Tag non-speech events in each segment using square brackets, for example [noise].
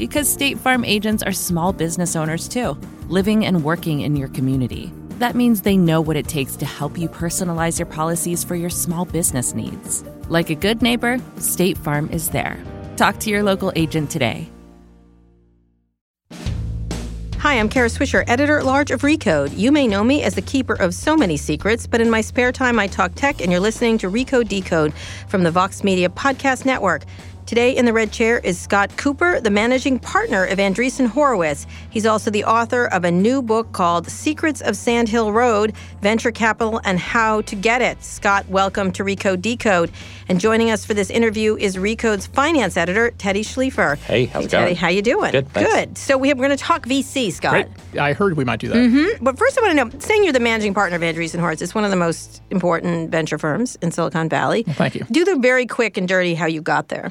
Because State Farm agents are small business owners too, living and working in your community. That means they know what it takes to help you personalize your policies for your small business needs. Like a good neighbor, State Farm is there. Talk to your local agent today. Hi, I'm Kara Swisher, editor at large of Recode. You may know me as the keeper of so many secrets, but in my spare time, I talk tech, and you're listening to Recode Decode from the Vox Media Podcast Network. Today in the red chair is Scott Kupor, the managing partner of Andreessen Horowitz. He's also the author of a new book called Secrets of Sand Hill Road Venture Capital and How to Get It. Scott, welcome to Recode Decode. And joining us for this interview is Recode's finance editor, Teddy Schleifer. Hey, how's hey, it going? Teddy, how you doing? Good, thanks. Good. So we have, we're going to talk VC, Scott. Great. I heard we might do that. Mm-hmm. But first, I want to know, saying you're the managing partner of Andreessen Horowitz, it's one of the most important venture firms in Silicon Valley. Well, thank you. Do the very quick and dirty how you got there.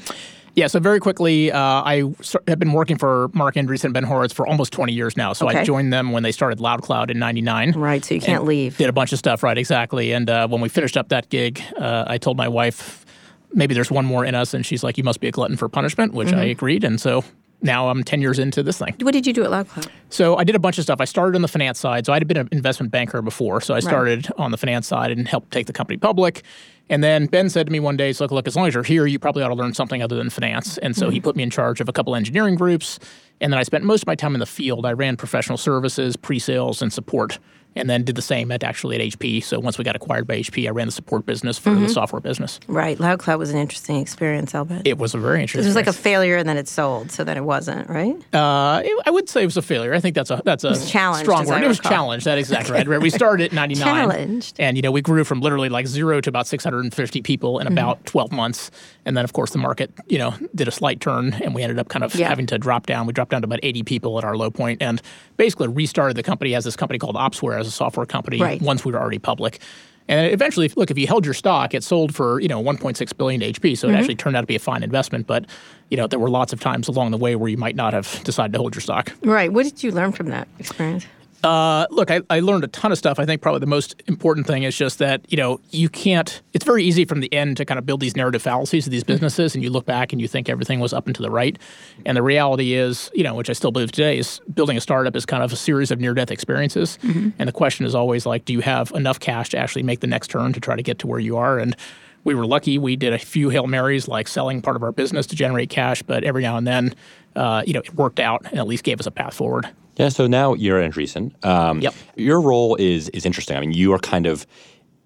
Yeah, so very quickly, uh, I have been working for Marc Andreessen and Ben Horowitz for almost 20 years now. So Okay. I joined them when they started LoudCloud in 99. Right, so you can't leave. Did a bunch of stuff, right, exactly. And uh, when we finished up that gig, uh, I told my wife, maybe there's one more in us. And she's like, you must be a glutton for punishment, which Mm-hmm. I agreed. And so now I'm 10 years into this thing. What did you do at LoudCloud? So I did a bunch of stuff. I started on the finance side. So I had been an investment banker before. So I started on the finance side and helped take the company public. And then Ben said to me one day, "So look, look, as long as you're here, you probably ought to learn something other than finance." And so he put me in charge of a couple engineering groups. And then I spent most of my time in the field. I ran professional services, pre-sales, and support. And then did the same at actually at HP. So once we got acquired by HP, I ran the support business for the software business. Right, LoudCloud was an interesting experience, I'll bet. It was a very interesting. It was like a failure and then it sold, so then it wasn't, right? Uh, it- I would say it was a failure. I think that's a that's a was challenged, strong word. It was challenged. That exactly right. [laughs] Right. We started at ninety nine. Challenged. And you know we grew from literally like zero to about six hundred and fifty people in Mm-hmm. about twelve months. And then of course the market you know did a slight turn, and we ended up kind of Yeah. having to drop down. We dropped down to about eighty people at our low point, and basically restarted the company as this company called Opsware as a software company Right. once we were already public. And eventually, look, if you held your stock, it sold for you know 1.6 billion to HP. So Mm-hmm. it actually turned out to be a fine investment. But you know there were lots of times along the way where you might not have decided to hold your stock. Right. What did you learn from that experience? Uh, look, I, I learned a ton of stuff. I think probably the most important thing is just that you know you can't. It's very easy from the end to kind of build these narrative fallacies of these businesses, and you look back and you think everything was up and to the right. And the reality is, you know, which I still believe today, is building a startup is kind of a series of near-death experiences. And the question is always like, do you have enough cash to actually make the next turn to try to get to where you are? And we were lucky. We did a few hail marys, like selling part of our business to generate cash, but every now and then, uh, you know, it worked out and at least gave us a path forward. Yeah, so now you're at Andreessen. Um, Yep. Your role is is interesting. I mean, you are kind of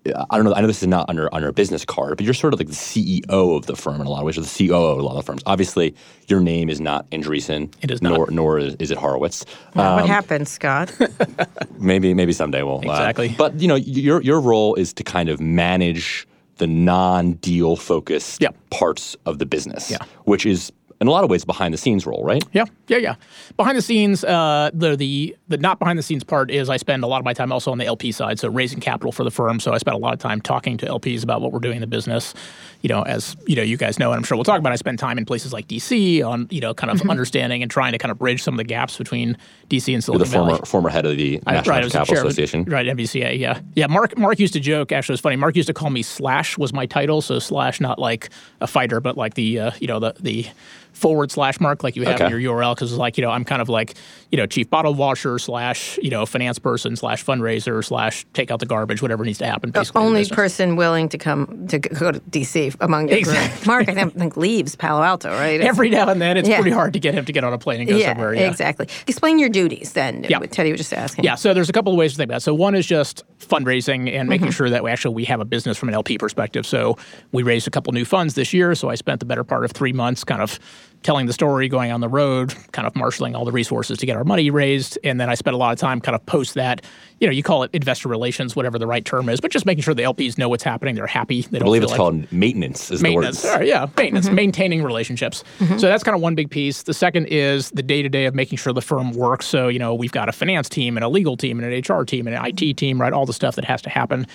I don't know. I know this is not under under a business card, but you're sort of like the CEO of the firm in a lot of ways, or the COO of a lot of firms. Obviously, your name is not Andreessen. It is not. Nor, nor is, is it Horowitz. what happened, Scott? [laughs] Maybe maybe someday we'll uh, Exactly. but you know, your your role is to kind of manage the non-deal focused Yep. parts of the business, Yeah. which is in a lot of ways behind the scenes role, right? Yeah, yeah, yeah. Behind the scenes, uh, the the the not behind the scenes part is I spend a lot of my time also on the LP side, so raising capital for the firm. So I spend a lot of time talking to LPs about what we're doing in the business. You know, as you know, you guys know, and I'm sure we'll talk about. I spend time in places like DC on you know kind of understanding and trying to kind of bridge some of the gaps between DC and The Silicon former Valley. former head of the I- National right, I was Capital chair the- Association. right, NVCA, yeah, yeah. Marc, Marc used to joke. Actually, it was funny. Marc used to call me Slash was my title, so Slash not like a fighter, but like the uh, you know the the forward slash mark like you have Okay. in your URL because it's like you know I'm kind of like you know chief bottle washer slash you know finance person slash fundraiser slash take out the garbage whatever needs to happen. Basically, the Only business. person willing to come to go to DC among your group. Marc, I think, think leaves Palo Alto, right? It's- [laughs] Every now and then, it's Yeah. pretty hard to get him to get on a plane and go yeah, somewhere. Yeah, exactly. Explain your duties then. Yeah. What Teddy was just asking. Yeah, so there's a couple of ways to think about it. So one is just fundraising and making Mm-hmm. sure that we actually we have a business from an LP perspective. So we raised a couple new funds this year. So I spent the better part of three months kind of telling the story, going on the road, kind of marshaling all the resources to get our money raised. And then I spent a lot of time kind of post that, you know, you call it investor relations, whatever the right term is, but just making sure the LPs know what's happening. They're happy. They I don't believe it's like, called maintenance. Is maintenance. the word? All right, yeah, maintenance, maintaining relationships. So that's kind of one big piece. The second is the day to day of making sure the firm works. So you know we've got a finance team and a legal team and an HR team and an IT team, right? All the stuff that has to happen.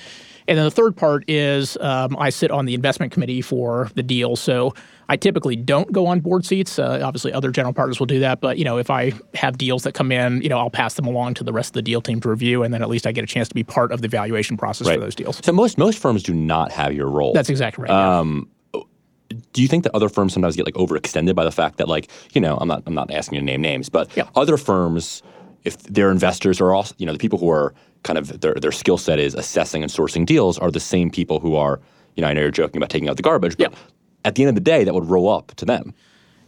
And then the third part is um, I sit on the investment committee for the deal. So I typically don't go on board seats. Uh, obviously, other general partners will do that. But you know, if I have deals that come in, you know, I'll pass them along to the rest of the deal team to review, and then at least I get a chance to be part of the evaluation process Right. for those deals. So most most firms do not have your role. That's exactly right. Um, do you think that other firms sometimes get like overextended by the fact that like you know I'm not I'm not asking you to name names, but Yeah. other firms, if their investors are also you know the people who are kind of their their skill set is assessing and sourcing deals are the same people who are you know I know you're joking about taking out the garbage, but Yeah. At the end of the day that would roll up to them.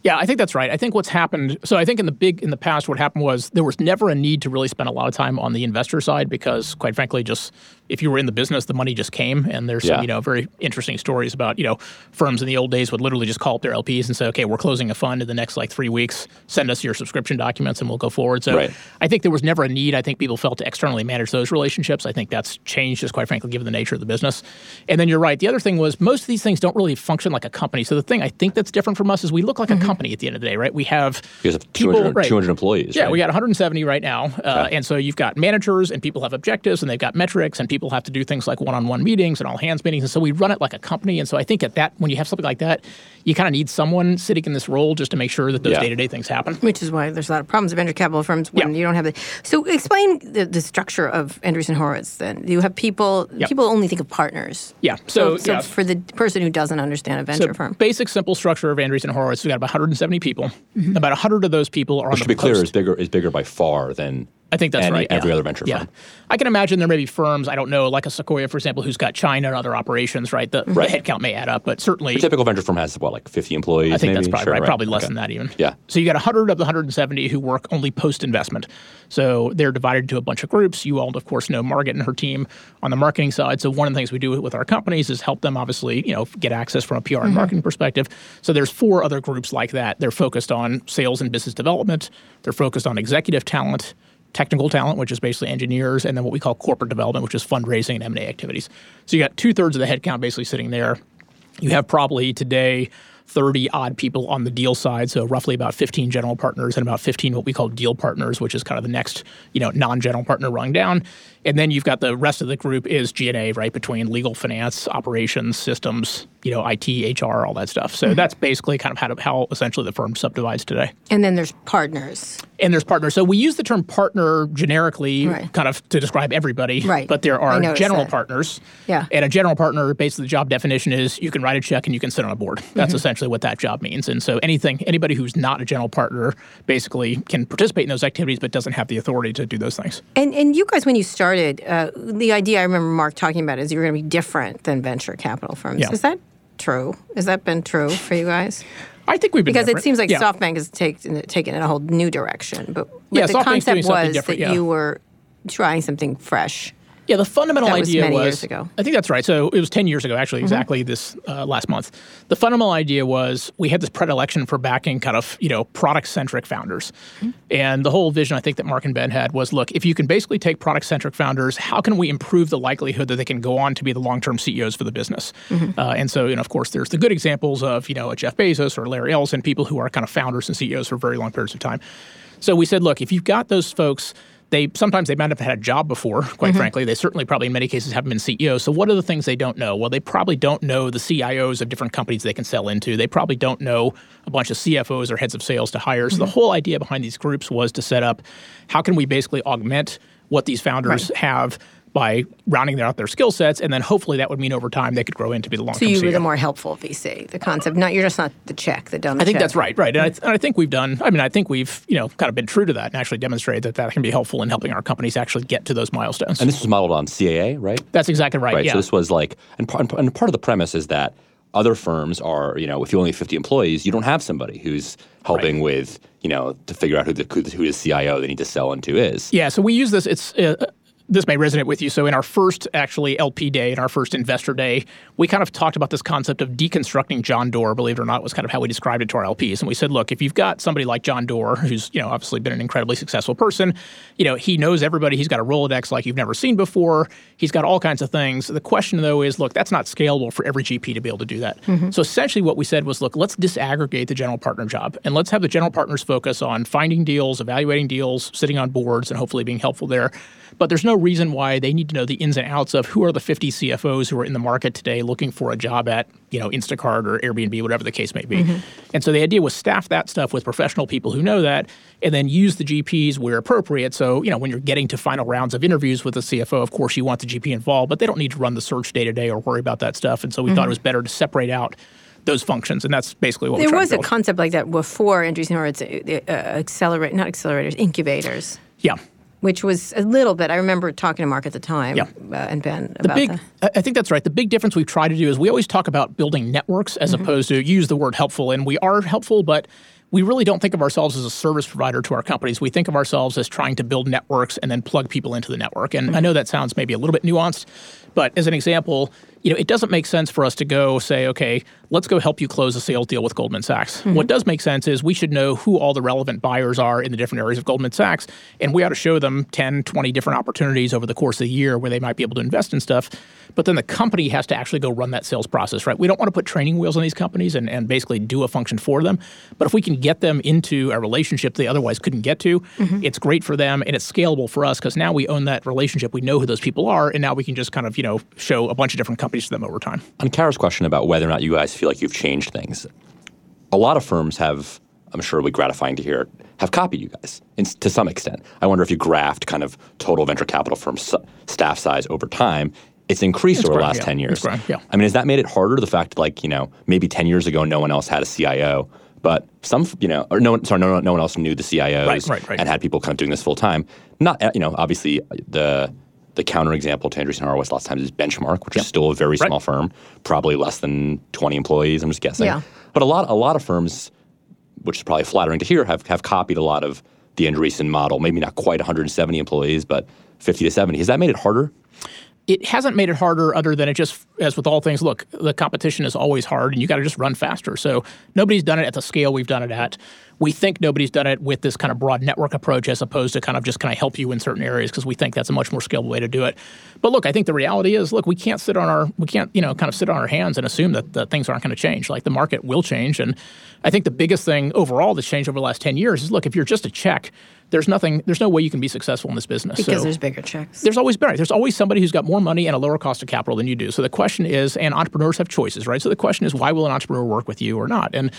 Yeah, I think that's right. I think what's happened. So I think in the big in the past, what happened was there was never a need to really spend a lot of time on the investor side because, quite frankly, just if you were in the business, the money just came. And there's Yeah. some you know very interesting stories about you know firms in the old days would literally just call up their LPs and say, okay, we're closing a fund in the next like three weeks. Send us your subscription documents and we'll go forward. So Right. I think there was never a need. I think people felt to externally manage those relationships. I think that's changed, just quite frankly, given the nature of the business. And then you're right. The other thing was most of these things don't really function like a company. So the thing I think that's different from us is we look like a company at the end of the day, right? We have You guys have people, 200, right. 200 employees. Yeah, right? we got 170 right now, uh, and so you've got managers and people have objectives and they've got metrics and people have to do things like one-on-one meetings and all hands meetings, and so we run it like a company. And so I think at that when you have something like that, you kind of need someone sitting in this role just to make sure that those Yeah. day-to-day things happen. Which is why there's a lot of problems at venture capital firms when Yeah. you don't have the. So explain the, the structure of Andreessen Horowitz. Then you have people. Yep. People only think of partners. Yeah, so, So, yeah. for the person who doesn't understand a venture So firm, basic, simple structure of Andreessen Horowitz. We've got about 170 people. Mm-hmm. About 100 of those people are on to the be clear, is bigger is bigger by far than I think that's any- right. every yeah. other venture yeah. firm. I can imagine there may be firms, I don't know, like a Sequoia, for example, who's got China and other operations, right? The, Right. the headcount may add up, but certainly. A typical venture firm has what like 50 employees. I think that's probably Sure, right. Probably less Okay. than that even. Yeah. So you got 100 of the 170 who work only post investment. So they're divided into a bunch of groups. You all, of course, know Margaret and her team on the marketing side. So one of the things we do with our companies is help them, obviously, you know, get access from a PR and mm-hmm. marketing perspective. So there's four other groups like that. They're focused on sales and business development. They're focused on executive talent. Technical talent, which is basically engineers, and then what we call corporate development, which is fundraising and M&A activities. So you got two thirds of the headcount basically sitting there. You have probably today 30 odd people on the deal side, so roughly about 15 general partners and about 15 what we call deal partners, which is kind of the next, you know, non-general partner rung down. And then you've got the rest of the group is G&A, right, between legal, finance, operations, systems, you know, IT, HR, all that stuff. So that's basically kind of how, how essentially the firm subdivides today. and then there's partners. And there's partners. So we use the term partner generically, Right. kind of to describe everybody. Right. But there are general that. partners. Yeah. And a general partner, basically, the job definition is you can write a check and you can sit on a board. Mm-hmm. That's essentially what that job means. And so anything, anybody who's not a general partner, basically can participate in those activities, but doesn't have the authority to do those things. And and you guys, when you started, uh, the idea I remember Marc talking about is you're going to be different than venture capital firms. Yeah. Is that true? Has that been true for you guys? I think we've been Because it seems like Yeah. SoftBank has taken taken it in a whole new direction. But, but Yeah, the SoftBank's concept was that yeah. you were trying something fresh. Yeah, the fundamental That was idea many was. years ago. Mm-hmm. I think that's right. So it was 10 years ago, actually, exactly this uh, last month. The fundamental idea was we had this predilection for backing kind of, you know, product centric founders. Mm-hmm. And the whole vision I think that Marc and Ben had was look, if you can basically take product centric founders, how can we improve the likelihood that they can go on to be the long term CEOs for the business? Mm-hmm. Uh, and so, you know, of course, there's the good examples of, you know, a Jeff Bezos or Larry Ellison, people who are kind of founders and CEOs for very long periods of time. So we said, look, if you've got those folks, they sometimes they might not have had a job before, quite mm-hmm. frankly. They certainly probably in many cases haven't been CEOs. So what are the things they don't know? Well, they probably don't know the CIOs of different companies they can sell into. They probably don't know a bunch of CFOs or heads of sales to hire. So the mm-hmm. whole idea behind these groups was to set up how can we basically augment what these founders have by rounding out their skill sets, and then hopefully that would mean over time they could grow into be the long. So you CEO. were the more helpful VC. The concept, not you're just not the check, the dumb. I think check. that's right, right, and I, th- and I think we've done. I mean, I think we've you know kind of been true to that and actually demonstrated that that can be helpful in helping our companies actually get to those milestones. And this was modeled on CAA, right? that's exactly right. Right. Yeah. So this was like, and part, and part of the premise is that other firms are, you know, if you only have 50 employees, you don't have somebody who's helping Right. with, you know, to figure out who the who the, who the CIO they need to sell into is. Yeah, so we use this. It's uh, this may resonate with you. So in our first actually LP day, in our first investor day, we kind of talked about this concept of deconstructing John Doerr. Believe it or not, was kind of how we described it to our LPs. And we said, look, if you've got somebody like John Doerr, who's you know obviously been an incredibly successful person, you know he knows everybody. He's got a Rolodex like you've never seen before. He's got all kinds of things. The question though is, look, that's not scalable for every GP to be able to do that. Mm-hmm. So essentially, what we said was, look, let's disaggregate the general partner job and let's have the general partners focus on finding deals, evaluating deals, sitting on boards, and hopefully being helpful there. But there's no reason why they need to know the ins and outs of who are the 50 CFOs who are in the market today looking for a job at, you know, Instacart or Airbnb, whatever the case may be. And so the idea was staff that stuff with professional people who know that and then use the GPs where appropriate. So, you know, when you're getting to final rounds of interviews with the CFO, of course you want the GP involved, but they don't need to run the search day to day or worry about that stuff. And so we thought it was better to separate out those functions, and that's basically what There was a concept like that before Andreessen Horowitz, uh, accelerate, not accelerators, incubators, yeah. Which was a little bit. I remember talking to Marc at the time Yeah. uh, and Ben The about big, that. I I think that's right. The big difference we've tried to do is we always talk about building networks as Mm-hmm. opposed to use the word helpful, and we are helpful, but we really don't think of ourselves as a service provider to our companies. We think of ourselves as trying to build networks and then plug people into the network. And I Mm-hmm. know that sounds maybe a little bit nuanced, but as an example, you know, it doesn't make sense for us to go say, okay, let's go help you close a sales deal with Goldman Sachs. Mm-hmm. What does make sense is we should know who all the relevant buyers are in the different areas of Goldman Sachs, and we ought to show them 10, 20 different opportunities over the course of the year where they might be able to invest in stuff. But then the company has to actually go run that sales process, right? We don't want to put training wheels on these companies and, and basically do a function for them. But if we can get them into a relationship they otherwise couldn't get to, mm-hmm. it's great for them and it's scalable for us because now we own that relationship. We know who those people are, and now we can just kind of, you know, show a bunch of different companies to them over time. On Kara's question about whether or not you guys feel like you've changed things, a lot of firms have, I'm sure it'll be gratifying to hear, have copied you guys in, to some extent. I wonder if you graphed kind of total venture capital firm s- staff size over time. It's increased It's over the last yeah. 10 years. It's grown, yeah. I mean, has that made it harder? The fact, like, you know, maybe 10 years ago, no one else had a CIO, but some, you know, or no one, sorry, no, no one else knew the CIOs Right, right, right. and had people kind of doing this full time. Not, uh, you know, obviously the the counterexample to Andreessen Horowitz lots of times is Benchmark, which is still a very Right. small firm, probably less than 20 employees. I'm just guessing. Yeah. But a lot, a lot of firms, which is probably flattering to hear, have have copied a lot of the Andreessen model. Maybe not quite 170 employees, but 50 to 70. Has that made it harder? It hasn't made it harder other than it just as with all things look the competition is always hard and you got to just run faster. So nobody's done it at the scale we've done it at we think nobody's done it with this kind of broad network approach as opposed to kind of just kind of help you in certain areas because we think that's a much more scalable way to do it but look i think the reality is look we can't sit on our we can't you know kind of sit on our hands and assume that, that things aren't going to change like the market will change and i think the biggest thing overall that's changed over the last 10 years is look if you're just a check there's nothing there's no way you can be successful in this business because So- there's bigger checks. there's always right. There's always somebody who's got more money and a lower cost of capital than you do. So the question is, and entrepreneurs have choices, right? So the question is, why will an entrepreneur work with you or not? And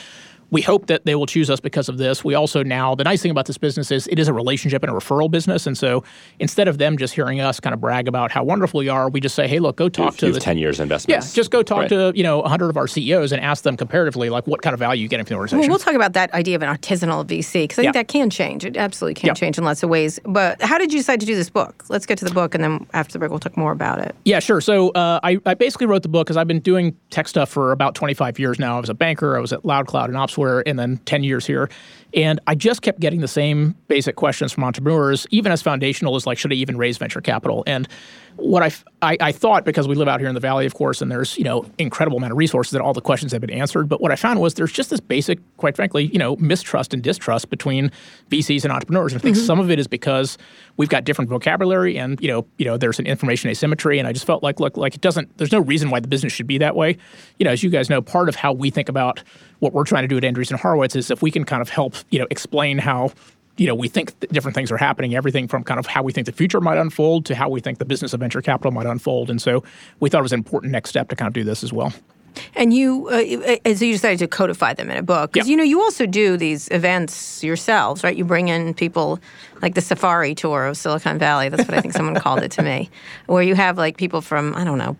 we hope that they will choose us because of this. We also now, the nice thing about this business is it is a relationship and a referral business. And so instead of them just hearing us kind of brag about how wonderful we are, we just say, hey, look, go talk to you have the 10 years investment. yeah, just go talk Right. to you know 100 of our CEOs and ask them comparatively like what kind of value you get from the Well, organization. we'll talk about that idea of an artisanal VC because I think Yeah. that can change. It absolutely can Yeah. change in lots of ways. But how did you decide to do this book? Let's get to the book, and then after the break, we'll talk more about it. Yeah, sure. So uh, I, I basically wrote the book because I've been doing tech stuff for about 25 years now. I was a banker, I was at LoudCloud and Opsware, and then 10 years here. And I just kept getting the same basic questions from entrepreneurs, even as foundational as like, should I even raise venture capital? And what I I thought, because we live out here in the Valley, of course, and there's, you know, incredible amount of resources that all the questions have been answered. But what I found was there's just this basic, quite frankly, you know, mistrust and distrust between VCs and entrepreneurs. And I think mm-hmm. some of it is because we've got different vocabulary and, you know, you know, there's an information asymmetry. And I just felt like, look, like it doesn't, there's no reason why the business should be that way. You know, as you guys know, part of how we think about what we're trying to do at Andreessen Horowitz is if we can kind of help, you know, explain how you know, we think different things are happening, everything from kind of how we think the future might unfold to how we think the business of venture capital might unfold. And so we thought it was an important next step to kind of do this as well. And you, uh, uh, so you decided to codify them in a book because Yeah. you know you also do these events yourselves, right? You bring in people like the safari tour of Silicon Valley. That's what I think someone called it to me, [laughs] where you have like people from I don't know,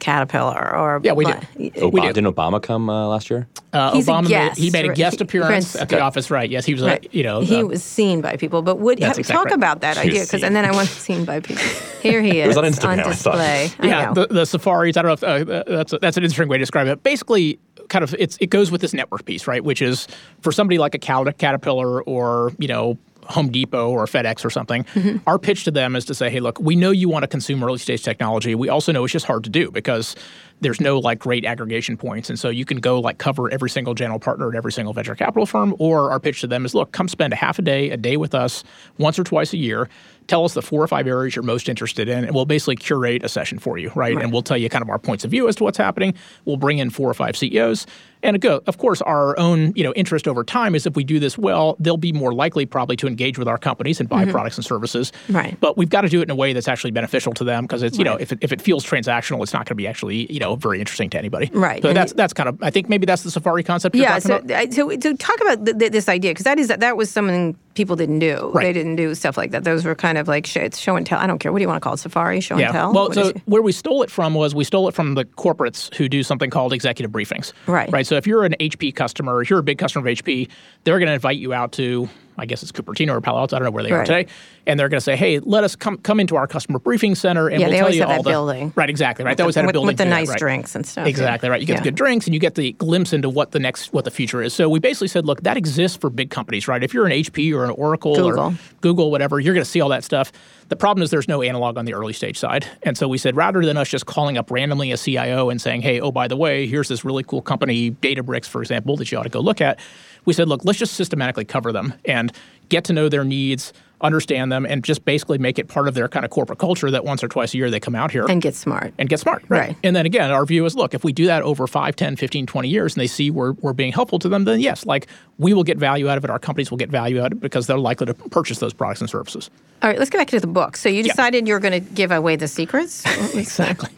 Caterpillar or Yeah, we do. Obama, We do. Didn't Obama come uh, last year? Uh, He's a guest, made, he made a guest He- appearance at the Okay. office, right? Yes, he was. Right. A, you know, he uh, was seen by people, but would have, exactly talk right. about that He idea because, and then I want seen by people. Here he [laughs] is was on Instagram, I saw. display. I yeah, the, the safaris. I don't know if uh, that's a, that's an interesting way to describe it. Basically, kind of it's it goes with this network piece, right? Which is for somebody like a Caterpillar or you know. Home Depot or FedEx or something. Mm-hmm. Our pitch to them is to say, hey, look, we know you want to consume early stage technology. We also know it's just hard to do because there's no like great aggregation points. And so you can go like cover every single general partner at every single venture capital firm. Or our pitch to them is, look, come spend a half a day, a day with us once or twice a year. Tell us the four or five areas you're most interested in, and we'll basically curate a session for you, right? And we'll tell you kind of our points of view as to what's happening. We'll bring in four or five CEOs. And go, of course, our own you know interest over time is if we do this well, they'll be more likely probably to engage with our companies and buy mm-hmm. products and services. Right. But we've got to do it in a way that's actually beneficial to them because it's you know if it, if it feels transactional, it's not going to be actually you know very interesting to anybody. Right. So And that's it- that's kind of I think maybe that's the Safari concept. Yeah. talking So, about. I- so, so talk about th- th- this idea because that is that was something people didn't do. Right. They didn't do stuff like that. Those were kind of like sh- it's show and tell. I don't care. What do you want to call it? Safari, show and Yeah. tell. Well, What so where we stole it from was we stole it from the corporates who do something called executive briefings. Right. Right. So if you're an HP customer, if you're a big customer of HP, they're going to invite you out to, I guess it's Cupertino or Palo Alto. I don't know where they are today. And they're going to say, hey, let us come come into our customer briefing center and Yeah, we'll they tell you have all that the building. right. Exactly. Right. They always had a with, building with the that, nice right. drinks and stuff. Exactly right. You get Yeah. the good drinks and you get the glimpse into what the next what the future is. So we basically said, look, that exists for big companies, right? If you're an HP or an Oracle Google. or Google, whatever, you're going to see all that stuff. The problem is there's no analog on the early stage side. And so we said, rather than us just calling up randomly a CIO and saying, hey, oh, by the way, here's this really cool company, Databricks, for example, that you ought to go look at, we said, look, let's just systematically cover them and get to know their needs, understand them, and just basically make it part of their kind of corporate culture that once or twice a year they come out here And get smart. and get smart. Right. And then again, our view is look, if we do that over 5, 10, 15, 20 years and they see we're, we're being helpful to them, then yes, like we will get value out of it. Our companies will get value out of it because they're likely to purchase those products and services. All right, let's get back to the book. So you decided you were going to give away the secrets. [laughs] Exactly.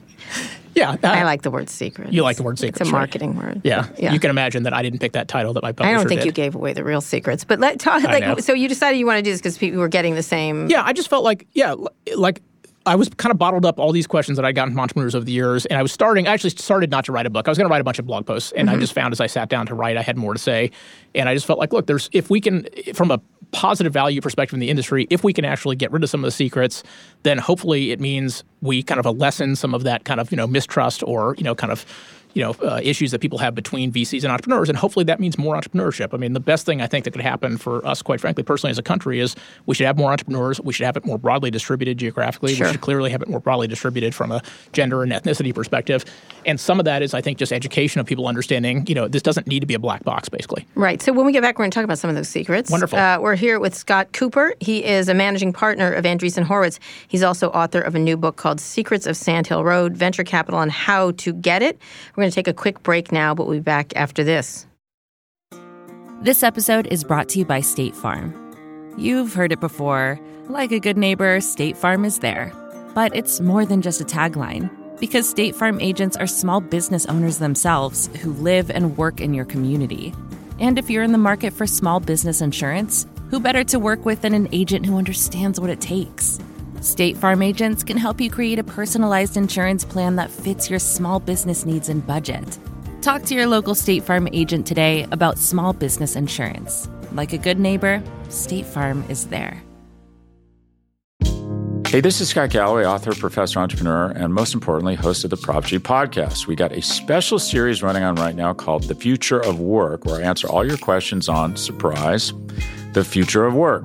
Yeah. I like the word secret. You like the word secret. It's a right? marketing word. yeah. yeah. You can imagine that I didn't pick that title that my publisher. I don't think did. you gave away the real secrets, but let talk. Like, so you decided you want to do this because people were getting the same. Yeah, I just felt like, yeah, like I was kind of bottled up all these questions that I'd gotten from entrepreneurs over the years, and I was starting. I actually started not to write a book. I was going to write a bunch of blog posts, and I mm-hmm. just found as I sat down to write, I had more to say, and I just felt like, look, there's if we can, from a positive value perspective in the industry, if we can actually get rid of some of the secrets, then hopefully it means we kind of lessen some of that kind of you know mistrust or you know kind of you know uh, issues that people have between VCs and entrepreneurs, and hopefully that means more entrepreneurship. I mean, the best thing I think that could happen for us, quite frankly, personally as a country, is we should have more entrepreneurs. We should have it more broadly distributed geographically. Sure. We should clearly have it more broadly distributed from a gender and ethnicity perspective. And some of that is, I think, just education of people understanding. You know, this doesn't need to be a black box, basically. Right. So when we get back, we're going to talk about some of those secrets. Wonderful. Uh, we're here with Scott Kupor. He is a managing partner of Andreessen Horowitz. He's also author of a new book called Secrets of Sand Hill Road: Venture Capital and How to Get It. We're going to take a quick break now, but we'll be back after this. This episode is brought to you by State Farm. You've heard it before. Like a good neighbor, State Farm is there. But it's more than just a tagline, because State Farm agents are small business owners themselves who live and work in your community. And if you're in the market for small business insurance, who better to work with than an agent who understands what it takes? State Farm agents can help you create a personalized insurance plan that fits your small business needs and budget. Talk to your local State Farm agent today about small business insurance. Like a good neighbor, State Farm is there. Hey, this is Scott Galloway, author, professor, entrepreneur, and most importantly, host of the Prop G podcast. We got a special series running on right now called The Future of Work, where I answer all your questions on surprise, the future of work.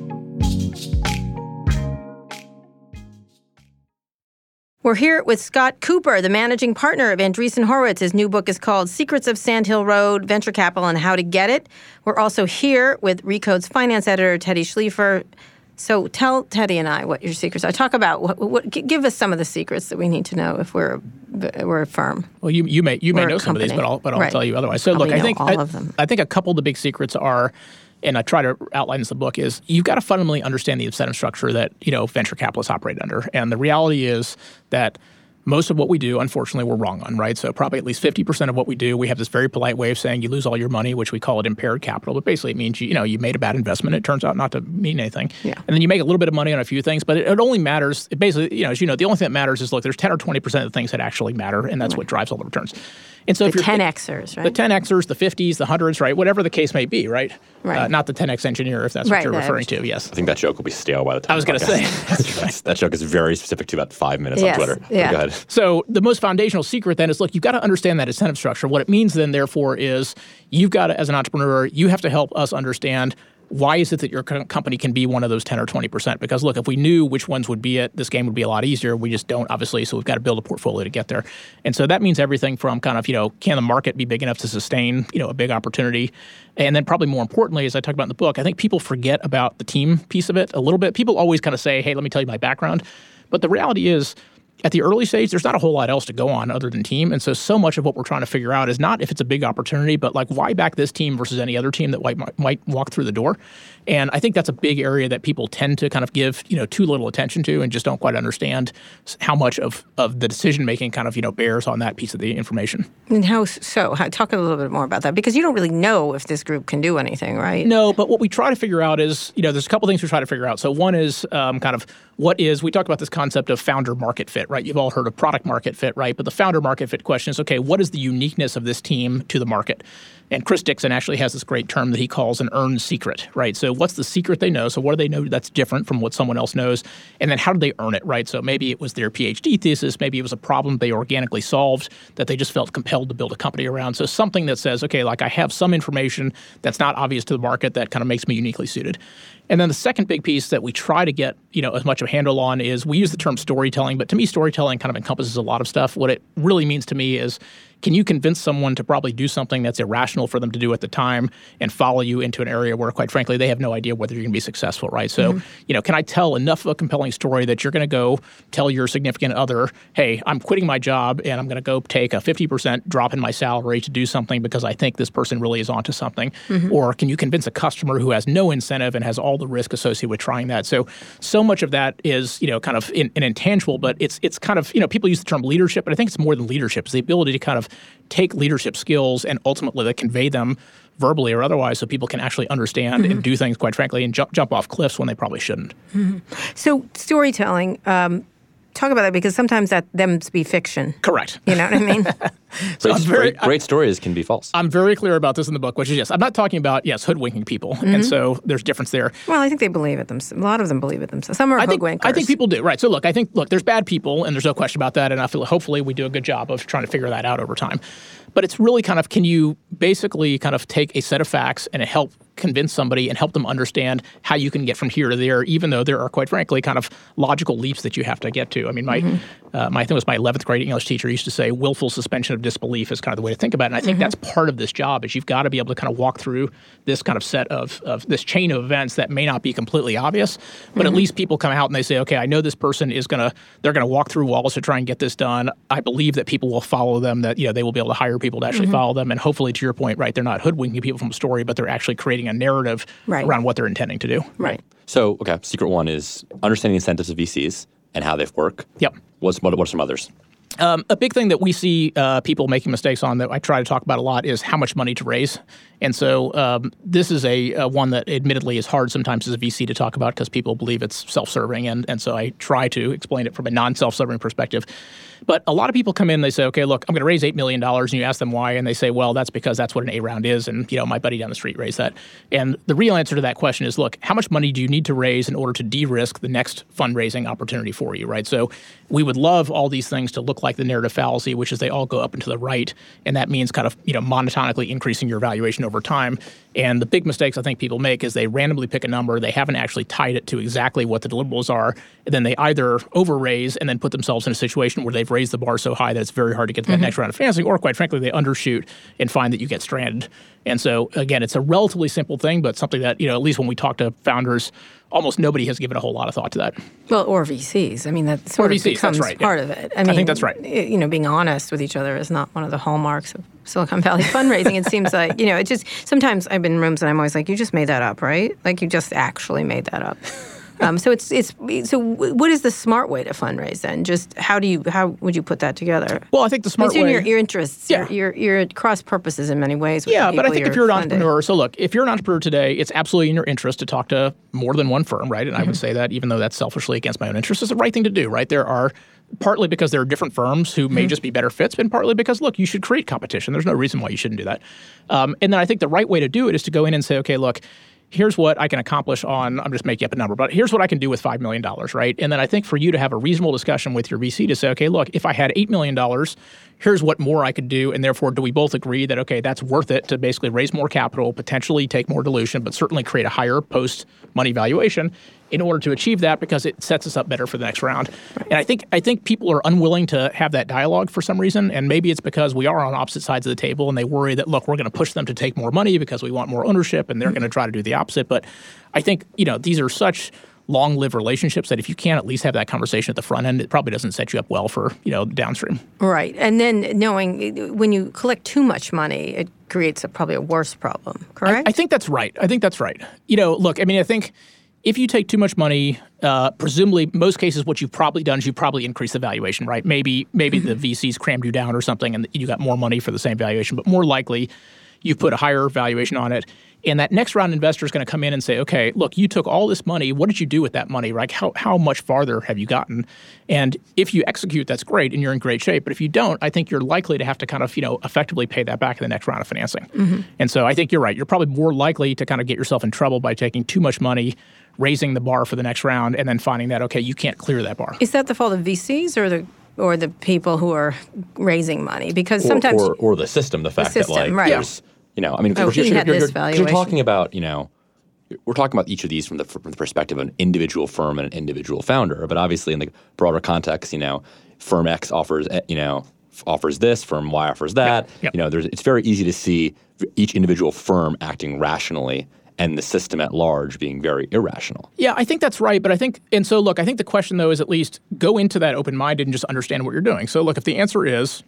We're here with Scott Kupor, the managing partner of Andreessen Horowitz. His new book is called Secrets of Sand Hill Road Venture Capital and How to Get It. We're also here with Recode's finance editor, Teddy Schleifer. So tell Teddy and I what your secrets are. Talk about what, what give us some of the secrets that we need to know if we're we're a firm. Well, you you may you may We're know some of these, but. I'll but I'll Right. tell you otherwise. So Probably look, I think I. I think a couple of the big secrets are. And I try to outline this in the book is you've got to fundamentally understand the incentive structure that you know venture capitalists operate under, and the reality is that most of what we do, unfortunately, we're wrong on, right? So probably at least 50% of what we do, we have this very polite way of saying you lose all your money, which we call it impaired capital. But basically it means you, you know, you made a bad investment. It turns out not to mean anything. Yeah. And then you make a little bit of money on a few things, but it, it only matters, it basically, you know, as you know, the only thing that matters is look, there's 10 or 20% of the things that actually matter, and that's what drives all the returns. And so The if you're 10xers, right? the 10xers, the 50s, the 100s, right? Whatever the case may be, right? Right. Uh, not the 10x engineer, if that's Right, what you're that- referring to. Yes. I think that joke will be stale by the time. I was gonna say, [laughs] [laughs] right. that joke is very specific to about five minutes Yes, on Twitter. But yeah. Go ahead. So the most foundational secret then is look, you've got to understand that incentive structure. What it means then, therefore, is you've got to, as an entrepreneur, you have to help us understand why is it that your company can be one of those 10 or 20%? Because look, if we knew which ones would be it, this game would be a lot easier. We just don't, obviously, so we've got to build a portfolio to get there. And so that means everything from kind of, you know, can the market be big enough to sustain, you know, a big opportunity? And then probably more importantly, as I talk about in the book, I think people forget about the team piece of it a little bit. People always kind of say, hey, let me tell you my background. But the reality is, at the early stage, there's not a whole lot else to go on other than team. And so, so much of what we're trying to figure out is not if it's a big opportunity, but like why back this team versus any other team that might, might, walk through the door. And I think that's a big area that people tend to kind of give, you know, too little attention to and just don't quite understand how much of, of the decision making kind of, you know, bears on that piece of the information. and how so? How, talk a little bit more about that because you don't really know if this group can do anything, right? No, but what we try to figure out is, you know, there's a couple things we try to figure out. So one is um, kind of what is, we talked about this concept of founder market fit, right? You've all heard of product market fit, right? But the founder market fit question is, okay, what is the uniqueness of this team to the market? And Chris Dixon actually has this great term that he calls an earned secret, right? So what's the secret they know? So what do they know that's different from what someone else knows? And then how do they earn it, right? So maybe it was their PhD thesis, maybe it was a problem they organically solved that they just felt compelled to build a company around. So something that says, okay, like I have some information that's not obvious to the market that kind of makes me uniquely suited. And then the second big piece that we try to get, you know, as much of a handle on is we use the term storytelling, but to me, storytelling kind of encompasses a lot of stuff. What it really means to me is can you convince someone to probably do something that's irrational for them to do at the time and follow you into an area where, quite frankly, they have no idea whether you're going to be successful, right? So, mm-hmm. you know, can I tell enough of a compelling story that you're going to go tell your significant other, hey, I'm quitting my job and I'm going to go take a 50% drop in my salary to do something because I think this person really is onto something? Mm-hmm. Or can you convince a customer who has no incentive and has all the risk associated with trying that? So, so much of that is, you know, kind of in, an intangible, but it's it's kind of, you know, people use the term leadership, but I think it's more than leadership. It's the ability to kind of take leadership skills and ultimately to convey them verbally or otherwise so people can actually understand and do things, quite frankly, and jump, jump off cliffs when they probably shouldn't. So storytelling, um, talk about that because sometimes that them be fiction. Correct. You know what I mean? [laughs] Great, very- great, great stories can be false. I'm very clear about this in the book, which is yes, I'm not talking about yes hoodwinking people, and mm-hmm. so there's difference there. well, I think they believe it themselves. A lot of them believe it themselves. Some are I think hoodwinkers. I think people do right. So look, I think look, there's bad people, and there's no question about that. And I feel hopefully we do a good job of trying to figure that out over time. But it's really kind of can you basically kind of take a set of facts and help convince somebody and help them understand how you can get from here to there, even though there are quite frankly kind of logical leaps that you have to get to. I mean, my mm-hmm. uh, my I think it was my 11th grade English teacher used to say willful suspension of disbelief is kind of the way to think about it. And I think mm-hmm. that's part of this job is you've got to be able to kind of walk through this kind of set of, of this chain of events that may not be completely obvious, but at mm-hmm. least people come out and they say, okay, I know this person is gonna they're gonna walk through walls to try and get this done. I believe that people will follow them, that you know they will be able to hire people to actually follow them, and hopefully to your point, right, they're not hoodwinking people from a story, but they're actually creating a narrative Right. around what they're intending to do. right. So, okay, secret one is understanding incentives of VCs and how they work. Yep. What's what, what are some others? Um, a big thing that we see uh, people making mistakes on that I try to talk about a lot is how much money to raise. And so um, this is a, uh one that admittedly is hard sometimes as a VC to talk about because people believe it's self-serving. And, and so I try to explain it from a non-self-serving perspective. But a lot of people come in and they say, okay, look, I'm going to raise $8 million. And you ask them why. And they say, well, that's because that's what an A round is. And, you know, my buddy down the street raised that. And the real answer to that question is, look, how much money do you need to raise in order to de-risk the next fundraising opportunity for you, right? So we would love all these things to look like the narrative fallacy, which is they all go up and to the right. And that means kind of, you know, monotonically increasing your valuation over time. And the big mistakes I think people make is they randomly pick a number. They haven't actually tied it to exactly what the deliverables are. And then they either overraise and then put themselves in a situation where they've raised the bar so high that it's very hard to get to that mm-hmm. next round of financing, or quite frankly, they undershoot and find that you get stranded. And so again, it's a relatively simple thing, but something that you know at least when we talk to founders, almost nobody has given a whole lot of thought to that. Well, or VCs. I mean, that sort Or of VCs, becomes right, part yeah. of it. I, mean, think that's right. You know, being honest with each other is not one of the hallmarks of Silicon Valley [laughs] fundraising. it seems like you know, it just sometimes I've been in rooms and I'm always like, you just made that up, right? Like you just actually made that up. Um, so it's it's so what is the smart way to fundraise then? Just how do you how would you put that together? Well, I think the smart way is It's in your, your interests. Yeah. Your, your, your cross purposes in many ways. Yeah, but I think if you're an funding. entrepreneur, so look, if you're an entrepreneur today, it's absolutely in your interest to talk to more than one firm, right? And Mm-hmm. I would say that even though that's selfishly against my own interests, it's the right thing to do, right? There are partly because there are different firms who Mm-hmm. may just be better fits, and partly because look, you should create competition. There's no reason why you shouldn't do that. Um, and then I think the right way to do it is to go in and say, okay, look. Here's what I can accomplish on, I'm just making up a number, but here's what I can do with $5 million, right? And then I think for you to have a reasonable discussion with your VC to say, okay, look, if I had $8 million, here's what more I could do. And therefore, do we both agree that, okay, that's worth it to basically raise more capital, potentially take more dilution, but certainly create a higher post money valuation in order to achieve that because it sets us up better for the next round. And I think I think people are unwilling to have that dialogue for some reason. And maybe it's because we are on opposite sides of the table and they worry that, look, we're going to push them to take more money because we want more ownership and they're going to try to do the opposite. But I think, you know, these are such long lived relationships that if you can't at least have that conversation at the front end, it probably doesn't set you up well for, you know, downstream. Right. And then knowing when you collect too much money, it creates a, probably a worse problem, correct? I think that's right. I think that's right. You know, look, I mean, I think if you take too much money, uh, presumably most cases what you've probably done is you've probably increased the valuation, right? Maybe maybe the VCs crammed you down or something, and you got more money for the same valuation. But more likely, you've put a higher valuation on it. And that next round investor is going to come in and say, okay, look, you took all this money. What did you do with that money? Right? How, how much farther have you gotten? And if you execute, that's great and you're in great shape. But if you don't, I think you're likely to have to kind of, you know, effectively pay that back in the next round of financing. And so I think you're right. You're probably more likely to kind of get yourself in trouble by taking too much money, raising the bar for the next round, and then finding that, okay, you can't clear that bar. Is that the fault of VCs or the or the people who are raising money? Because sometimes or, or, or the system, the fact system, that like right. there's, you know, I mean, Oh, we're, you're, you're- you're- you're talking about, you know, we're talking about each of these from the from the perspective of an individual firm and an individual founder, but obviously in the broader context, you know, firm X offers, eh, you know, offers this, firm Y offers that. Yep. You know, there's it's very easy to see each individual firm acting rationally and the system at large being very irrational. Yeah, I think that's right. But I think, and so look, I think the question though is at least go into that open minded and just understand what you're doing. So look, if the answer is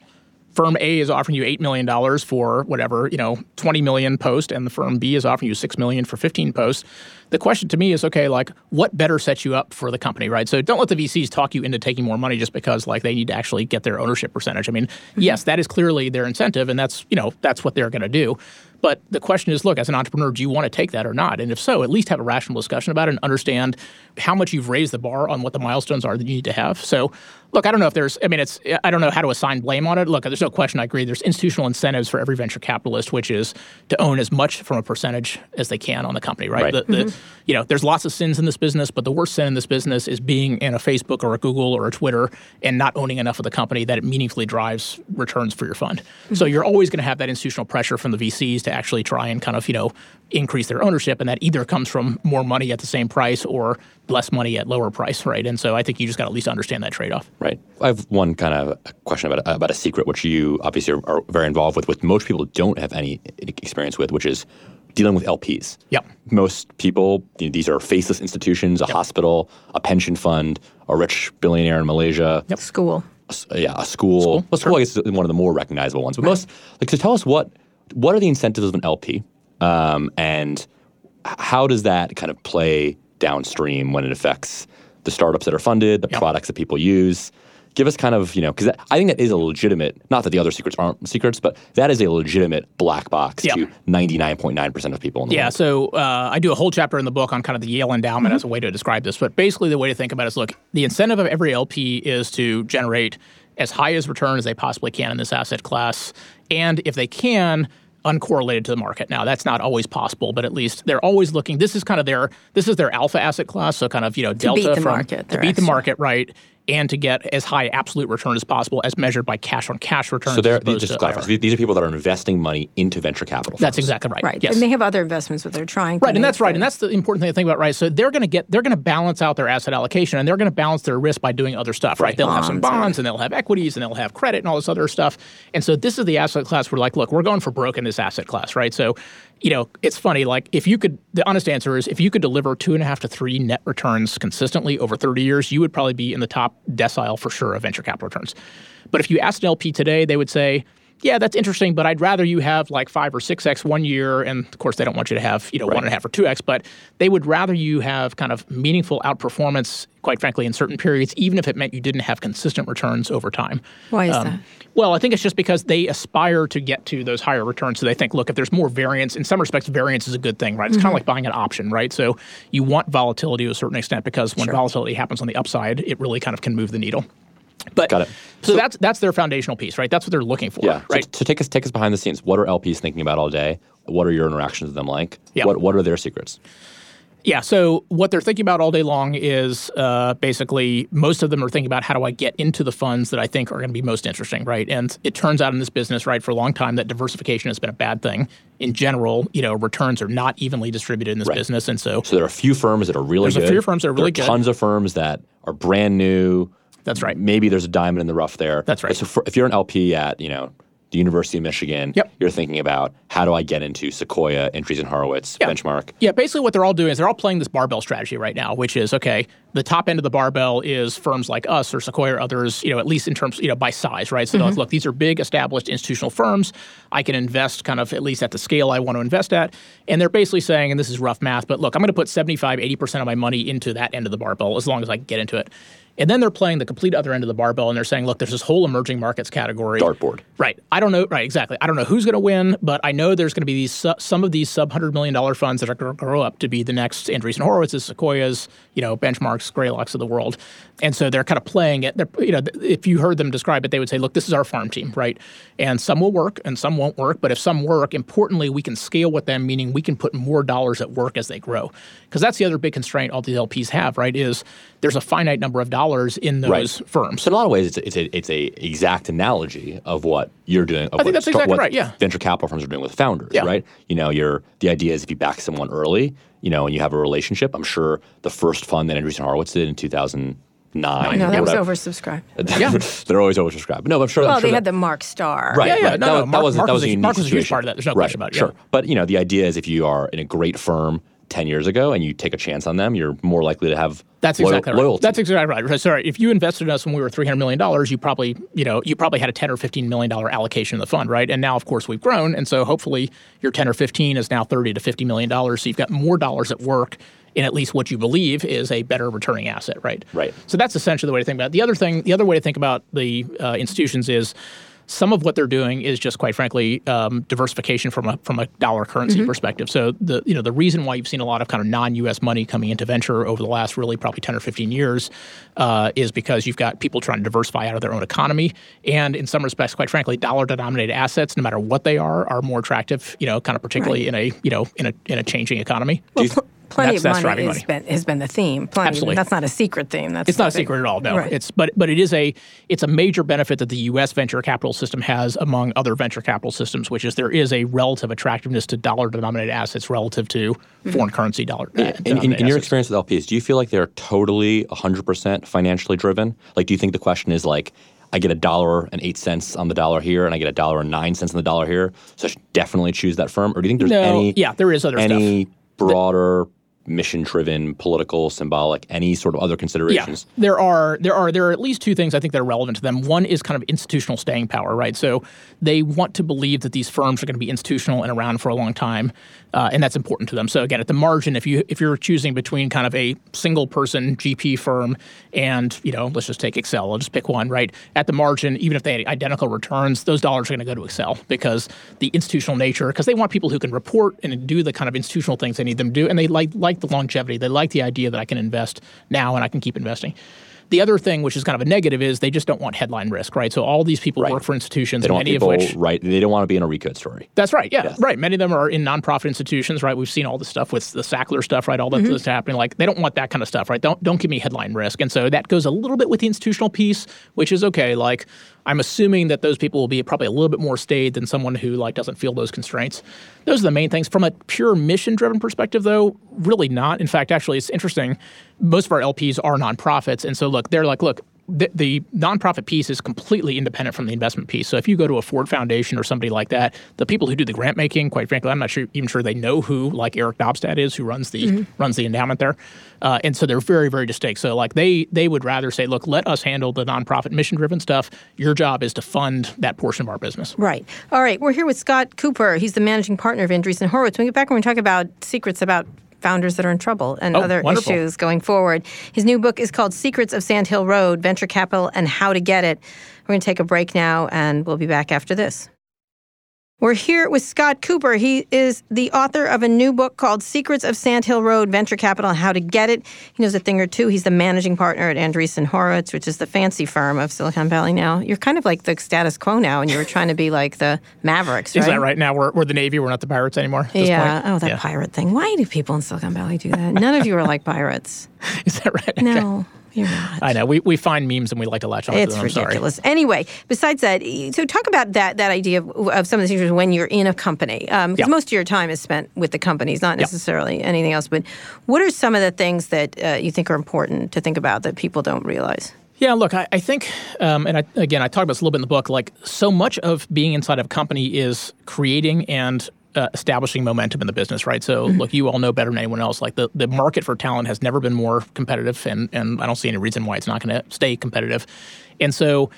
firm A is offering you $8 million for whatever, you know, 20 million post, and the firm B is offering you 6 million for 15 posts, the question to me is okay, like what better sets you up for the company, right? So don't let the VCs talk you into taking more money just because like they need to actually get their ownership percentage. I mean, mm-hmm. yes, that is clearly their incentive, and that's, you know, that's what they're going to do. But the question is, look, as an entrepreneur, do you want to take that or not? And if so, at least have a rational discussion about it and understand how much you've raised the bar on what the milestones are that you need to have. So, look, I don't know if there's, I mean, it's, I don't know how to assign blame on it. Look, there's no question. I agree. There's institutional incentives for every venture capitalist, which is to own as much from a percentage as they can on the company, right? Right. The, the, mm-hmm. you know, there's lots of sins in this business, but the worst sin in this business is being in a Facebook or a Google or a Twitter and not owning enough of the company that it meaningfully drives returns for your fund. So mm-hmm. you're always going to have that institutional pressure from the VCs to actually try and kind of, you know, increase their ownership, and that either comes from more money at the same price or less money at lower price, right? And so I think you just got to at least understand that trade-off. Right. I have one kind of question about about a secret, which you obviously are, are very involved with, which most people don't have any experience with, which is dealing with LPs. Yep. Most people, you know, these are faceless institutions, a hospital, a pension fund, a rich billionaire in Malaysia. A school. a s- yeah, a school. Well, school I guess is one of the more recognizable ones. But most, like, so tell us what what are the incentives of an LP, um, and how does that kind of play downstream when it affects the startups that are funded, the Yep. products that people use. Give us kind of, you know, because I think that is a legitimate, not that the other secrets aren't secrets, but that is a legitimate black box Yep. to 99.9% of people in the Yeah, world. so uh, I do a whole chapter in the book on kind of the Yale endowment as a way to describe this. But basically, the way to think about it is look, the incentive of every LP is to generate as high as return as they possibly can in this asset class. And if they can, uncorrelated to the market. Now that's not always possible, but at least they're always looking. This is kind of their this is their alpha asset class, so kind of you know delta beat the from market, to beat the market, right? And to get as high absolute return as possible as measured by cash on cash returns. So they're as opposed just to to clarify, so these are people that are investing money into venture capital. That's exactly right. Right. Yes. And they have other investments that they're trying to Right, and that's right, that- and that's the important thing to think about, right? So they're going to get, they're going to balance out their asset allocation, and they're going to balance their risk by doing other stuff, right? Right. They'll have some Bonds, bonds, and they'll have equities, and they'll have credit, and all this other stuff. And so this is the asset class we're like, look, we're going for broke in this asset class, right? So, you know, it's funny, like if you could, the honest answer is, if you could deliver two and a half to three net returns consistently over 30 years, you would probably be in the top decile for sure of venture capital returns. But if you asked an LP today, they would say. Yeah, that's interesting, but I'd rather you have like five or six x one year, and of course they don't want you to have you know one and a half or two x, but they would rather you have kind of meaningful outperformance, quite frankly, in certain periods, even if it meant you didn't have consistent returns over time. Why is Um, that? Well, I think it's just because they aspire to get to those higher returns. So they think, look, if there's more variance, in some respects, variance is a good thing, right? It's kind of like buying an option, right? So you want volatility to a certain extent because when volatility happens on the upside, it really kind of can move the needle. But Got it. So, that's that's their foundational piece, right? That's what they're looking for, Yeah. right? So, so take us take us behind the scenes. What are LPs thinking about all day? What are your interactions with them like? Yeah. What What are their secrets? Yeah. So what they're thinking about all day long is uh, basically most of them are thinking about how do I get into the funds that I think are going to be most interesting, right? And it turns out in this business, right, for a long time that diversification has been a bad thing. In general, you know, returns are not evenly distributed in this Right. business, and so So there are a few firms that are really There's a few firms that are There really good. Tons of firms that are brand new. That's right. Maybe there's a diamond in the rough there. That's right. So for, if you're an LP at you know the University of Michigan, Yep. you're thinking about how do I get into Sequoia, Andreessen Horowitz, Yeah. Benchmark. Yeah, basically what they're all doing is they're all playing this barbell strategy right now, which is okay. The top end of the barbell is firms like us or Sequoia or others, you know, at least in terms, you know, by size, right? So they're like, mm-hmm. look, these are big established institutional firms. I can invest kind of at least at the scale I want to invest at. And they're basically saying, and this is rough math, but look, I'm going to put 75, 80% of my money into that end of the barbell as long as I can get into it. And then they're playing the complete other end of the barbell and they're saying, look, there's this whole emerging markets category. Dartboard. Right. I don't know. Right. Exactly. I don't know who's going to win, but I know there's going to be these some of these sub hundred million dollar funds that are going to grow up to be the next Andreessen Horowitz's, Sequoias, you know, benchmarks, Greylocks of the world, and so they're kind of playing it. They're, you know, if you heard them describe it, they would say, "Look, this is our farm team, right? And some will work, and some won't work. But if some work, importantly, we can scale with them, meaning we can put more dollars at work as they grow, because that's the other big constraint all these LPs have, right? Is there's a finite number of dollars in those Right. firms. So in a lot of ways, it's a, it's a it's a exact analogy of what you're doing. Of I think what that's exactly what right, yeah. Venture capital firms are doing with founders, Yeah. right? You know, you're the idea is if you back someone early, you know, and you have a relationship. I'm sure the first fund that Andreessen Horowitz did in 2009. No, or that was oversubscribed. [laughs] Yeah. they're always oversubscribed. No, but I'm sure. I'm Well, sure they that- had the Marc Star. Right, Yeah, yeah, right. no, that, no, was- Marc- was Marc that was was a- a unique Marc was a huge part of that. There's no right, question about it, Sure, yeah. but you know, the idea is if you are in a great firm ten years ago and you take a chance on them, you're more likely to have That's loyal- exactly right. loyalty. That's exactly right. Sorry, if you invested in us when we were three hundred million dollars, you probably, you know, you probably had a ten or fifteen million dollar allocation in the fund, right? And now, of course, we've grown, and so hopefully, your ten or fifteen is now thirty to fifty million dollars. So you've got more dollars at work in at least what you believe is a better returning asset, right? Right. So that's essentially the way to think about it. The other thing, the other way to think about the uh, institutions is. Some of what they're doing is just, quite frankly, um, diversification from a from a dollar currency perspective. So the you know the reason why you've seen a lot of kind of non-U.S. money coming into venture over the last really probably ten or fifteen years uh, is because you've got people trying to diversify out of their own economy, and in some respects, quite frankly, dollar-denominated assets, no matter what they are, are more attractive. You know, kind of particularly in a you know in a in a changing economy. Well, pl- plenty That's- that's of money has money. been, has been the theme. Plenty. Absolutely. That's not a secret theme. That's It's not a secret at all. No, Right. it's but but it is a it's a major benefit that the U.S. venture capital system has among other venture capital systems, which is there is a relative attractiveness to dollar-denominated assets relative to foreign currency dollar. uh, In, in, in your experience with LPs, do you feel like they're totally 100% financially driven? Like, do you think the question is like, I get a dollar and eight cents on the dollar here, and I get a dollar and nine cents on the dollar here, so I should definitely choose that firm? Or do you think there's No, any, yeah, there is other any stuff. broader, mission-driven, political, symbolic, any sort of other considerations? Yeah, there are there are there are at least two things I think that are relevant to them. One is kind of institutional staying power, right? So they want to believe that these firms are going to be institutional and around for a long time, uh, and that's important to them. So again, at the margin, if you if you're choosing between kind of a single person GP firm and you know let's just take Accel, I'll just pick one, right? At the margin, even if they had identical returns, those dollars are going to go to Accel because the institutional nature, because they want people who can report and do the kind of institutional things they need them to do, and they like like the longevity. They like the idea that I can invest now and I can keep investing. The other thing, which is kind of a negative, is they just don't want headline risk, right? So all these people Right. work for institutions, They don't want many people of which right. They don't want to be in a recode story. that's right. Yeah, Yes. right. Many of them are in nonprofit institutions, right? We've seen all the stuff with the Sackler stuff, right? All Mm-hmm. that's happening. Like they don't want that kind of stuff, right? Don't don't give me headline risk. And so that goes a little bit with the institutional piece, which is okay. Like I'm assuming that those people will be probably a little bit more staid than someone who like doesn't feel those constraints. Those are the main things. From a pure mission driven perspective, though, really not. In fact, actually, it's interesting. Most of our LPs are nonprofits, and so look, they're like, look, the, the nonprofit piece is completely independent from the investment piece. So if you go to a Ford Foundation or somebody like that, the people who do the grant making, quite frankly, I'm not sure, even sure they know who like Eric Doppstadt is, who runs the runs the endowment there, uh, and so they're very very distinct. So like they they would rather say, look, let us handle the nonprofit mission driven stuff. Your job is to fund that portion of our business. Right. All right. We're here with Scott Kupor. He's the managing partner of Andreessen Horowitz. When we get back, when we're going to talk about secrets about founders that are in trouble and Oh, other wonderful. issues going forward. His new book is called Secrets of Sand Hill Road Venture Capital and How to Get It. We're going to take a break now, and we'll be back after this. We're here with Scott Kupor. He is the author of a new book called Secrets of Sand Hill Road Venture Capital and How to Get It. He knows a thing or two. He's the managing partner at Andreessen Horowitz, which is the fancy firm of Silicon Valley now. You're kind of like the status quo now, and you were trying to be like the Mavericks, right? Is that right? Now we're, we're the Navy. We're not the pirates anymore. At this Yeah. Point? Oh, that Yeah. pirate thing. Why do people in Silicon Valley do that? None of you are like pirates. [laughs] Is that right? Okay. You're not. I know. We, we find memes and we like to latch on to It's them. I'm sorry. ridiculous. Anyway, besides that, so talk about that that idea of, of some of the things when you're in a company, because Yeah. most of your time is spent with the companies, not necessarily anything else. But what are some of the things that uh, you think are important to think about that people don't realize? Yeah, look, I, I think, um, and I, again, I talk about this a little bit in the book. Like, so much of being inside of a company is creating and uh, establishing momentum in the business, right? So, look, you all know better than anyone else. Like, the, the market for talent has never been more competitive, and and I don't see any reason why it's not going to stay competitive. And so,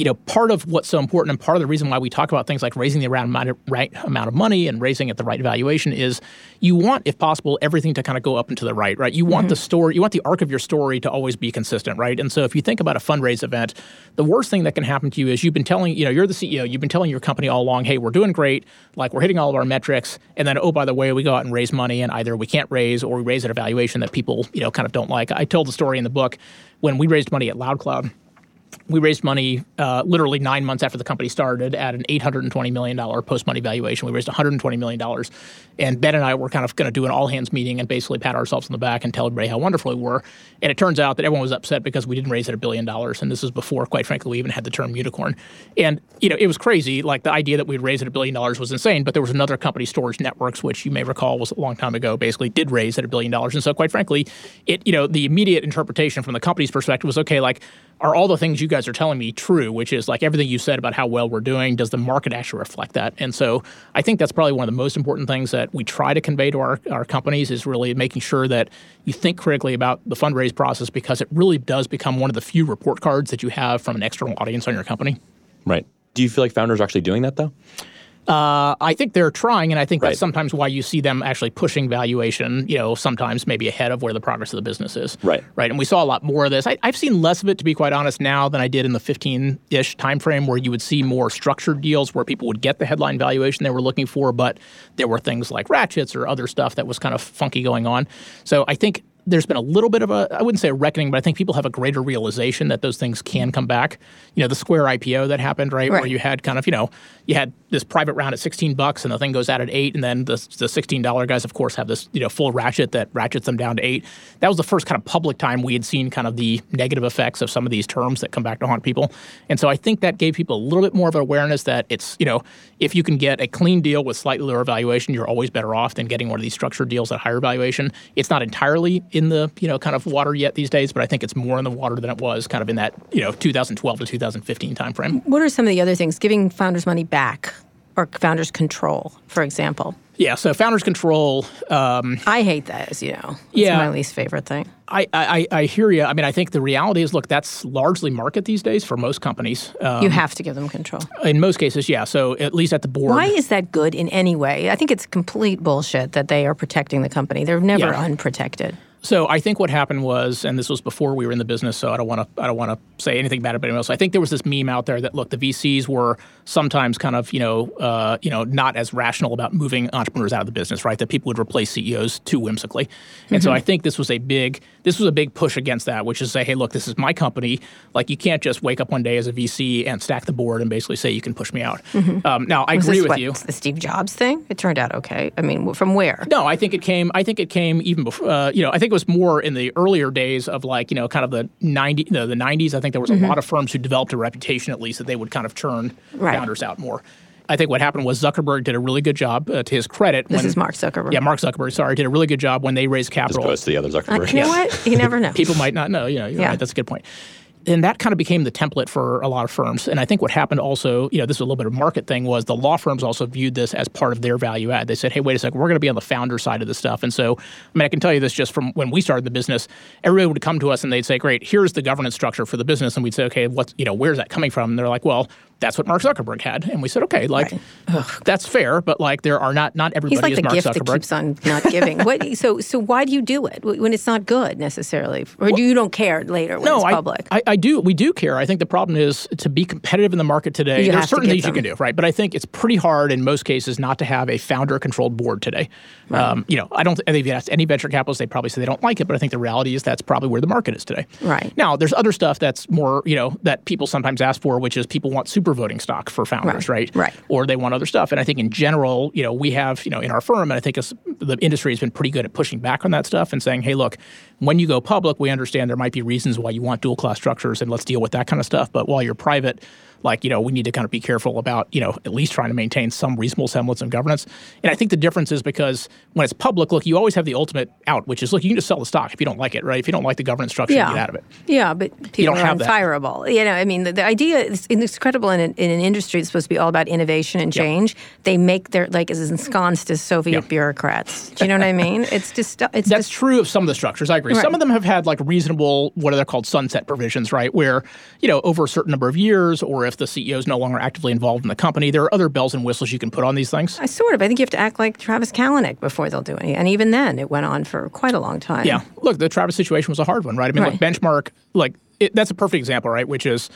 you know, part of what's so important and part of the reason why we talk about things like raising the right amount of, right amount of money and raising at the right valuation is you want, if possible, everything to kind of go up and to the right, right? You want mm-hmm. the story, you want the arc of your story to always be consistent, right? And so if you think about a fundraise event, the worst thing that can happen to you is you've been telling, you know, you're the CEO, you've been telling your company all along, hey, we're doing great, like we're hitting all of our metrics, and then, oh, by the way, we go out and raise money and either we can't raise or we raise at a valuation that people, you know, kind of don't like. I told the story in the book when we raised money at LoudCloud we raised money uh, literally nine months after the company started at an $820 million post money valuation. We raised $120 million. And Ben and I were kind of going to do an all hands meeting and basically pat ourselves on the back and tell everybody how wonderful we were. And it turns out that everyone was upset because we didn't raise it a billion dollars. And this is before, quite frankly, we even had the term unicorn. And, you know, it was crazy. Like the idea that we'd raise it a billion dollars was insane. But there was another company, Storage Networks, which you may recall was a long time ago, basically did raise at a billion dollars. And so, quite frankly, it, you know, the immediate interpretation from the company's perspective was okay, like, are all the things you guys are telling me true? Which is like everything you said about how well we're doing. Does the market actually reflect that? And so I think that's probably one of the most important things that we try to convey to our, our companies is really making sure that you think critically about the fundraise process because it really does become one of the few report cards that you have from an external audience on your company. Right. Do you feel like founders are actually doing that though? Uh, I think they're trying, and I think Right. that's sometimes why you see them actually pushing valuation. You know, sometimes maybe ahead of where the progress of the business is. Right. Right. And we saw a lot more of this. I, I've seen less of it, to be quite honest, now than I did in the 15-ish timeframe, where you would see more structured deals where people would get the headline valuation they were looking for, but there were things like ratchets or other stuff that was kind of funky going on. So I think there's been a little bit of a I wouldn't say a reckoning, but I think people have a greater realization that those things can come back. You know, the Square IPO that happened, right, where you had kind of you know you had this private round at 16 bucks and the thing goes out at eight, and then the the 16 dollar guys, of course, have this you know full ratchet that ratchets them down to eight. That was the first kind of public time we had seen kind of the negative effects of some of these terms that come back to haunt people, and so I think that gave people a little bit more of an awareness that it's you know if you can get a clean deal with slightly lower valuation, you're always better off than getting one of these structured deals at higher valuation. It's not entirely in the you know kind of water yet these days, but I think it's more in the water than it was kind of in that you know 2012 to 2015 timeframe. What are some of the other things? Giving founders money back or founders control, for example. Yeah, so founders control. Um, I hate that, as you know. It's Yeah. my least favorite thing. I, I I hear you. I mean, I think the reality is, look, that's largely market these days for most companies. Um, you have to give them control. in most cases, yeah. So at least at the board. Why is that good in any way? I think it's complete bullshit that they are protecting the company. They're never Yeah. unprotected. So I think what happened was, and this was before we were in the business, so I don't want to I don't want to say anything bad about anyone else. I think there was this meme out there that look, the VCs were sometimes kind of you know uh, you know not as rational about moving entrepreneurs out of the business, right? That people would replace CEOs too whimsically, and mm-hmm. so I think this was a big this was a big push against that, which is say, hey, look, this is my company. Like you can't just wake up one day as a VC and stack the board and basically say you can push me out. Mm-hmm. Um, now I was agree with what, you. The Steve Jobs thing, it turned out okay. I mean, from where? No, I think it came. I think it came even before. Uh, you know, I think it was more in the earlier days of like you know kind of the 90 the, the 90s. I think there was a mm-hmm. lot of firms who developed a reputation at least that they would kind of churn right. founders out more. I think what happened was Zuckerberg did a really good job, uh, to his credit. This when, is Mark Zuckerberg. Yeah, Mark Zuckerberg. Sorry, did a really good job when they raised capital. As opposed to the other Zuckerberg. Uh, you know what? You never [laughs] know. People might not know. You know, yeah. Right, that's a good point and that kind of became the template for a lot of firms. And I think what happened also, you know, this is a little bit of a market thing, was the law firms also viewed this as part of their value add. They said, hey, wait a second, we're going to be on the founder side of this stuff. And so, I mean, I can tell you this just from when we started the business, everybody would come to us and they'd say, great, here's the governance structure for the business. And we'd say, okay, what's, you know, where's that coming from? And they're like, well, that's what Mark Zuckerberg had. And we said, okay, like right. that's fair, but like there are not not everybody He's like is the Mark gift Zuckerberg. that keeps on not giving. what, [laughs] so so why do you do it when it's not good necessarily, or well, do you don't care later when no, it's public? I, I, do. We do care. I think the problem is to be competitive in the market today. You there are certain things them. you can do, right? But I think it's pretty hard in most cases not to have a founder-controlled board today. Right. Um, you know, I don't. If you ask any venture capitalists, they probably say they don't like it, but I think the reality is that's probably where the market is today. Right. Now, there's other stuff that's more, you know, that people sometimes ask for, which is people want super voting stock for founders, right? Right. right. Or they want other stuff. And I think in general, you know, we have, you know, in our firm, and I think the industry has been pretty good at pushing back on that stuff and saying, hey, look, when you go public, we understand there might be reasons why you want dual class structures and let's deal with that kind of stuff. But while you're private, like, you know, we need to kind of be careful about, you know, at least trying to maintain some reasonable semblance of governance. And I think the difference is because when it's public, look, you always have the ultimate out, which is, look, you can just sell the stock if you don't like it, right? If you don't like the governance structure, yeah. get out of it. Yeah, but people you don't are have unfireable. That. You know, I mean, the, the idea is incredible in an, in an industry that's supposed to be all about innovation and change. They make their, like, as ensconced as Soviet bureaucrats. Do you know what I mean? [laughs] It's just, it's That's just, true of some of the structures. I agree. Right. Some of them have had, like, reasonable, what are they called, sunset provisions, right? Where, you know, over a certain number of years, or if the CEO is no longer actively involved in the company. There are other bells and whistles you can put on these things. I sort of. I think you have to act like Travis Kalanick before they'll do any. And even then, it went on for quite a long time. Yeah. Look, the Travis situation was a hard one, right? I mean, right. look, benchmark, like, it, that's a perfect example, right? Which is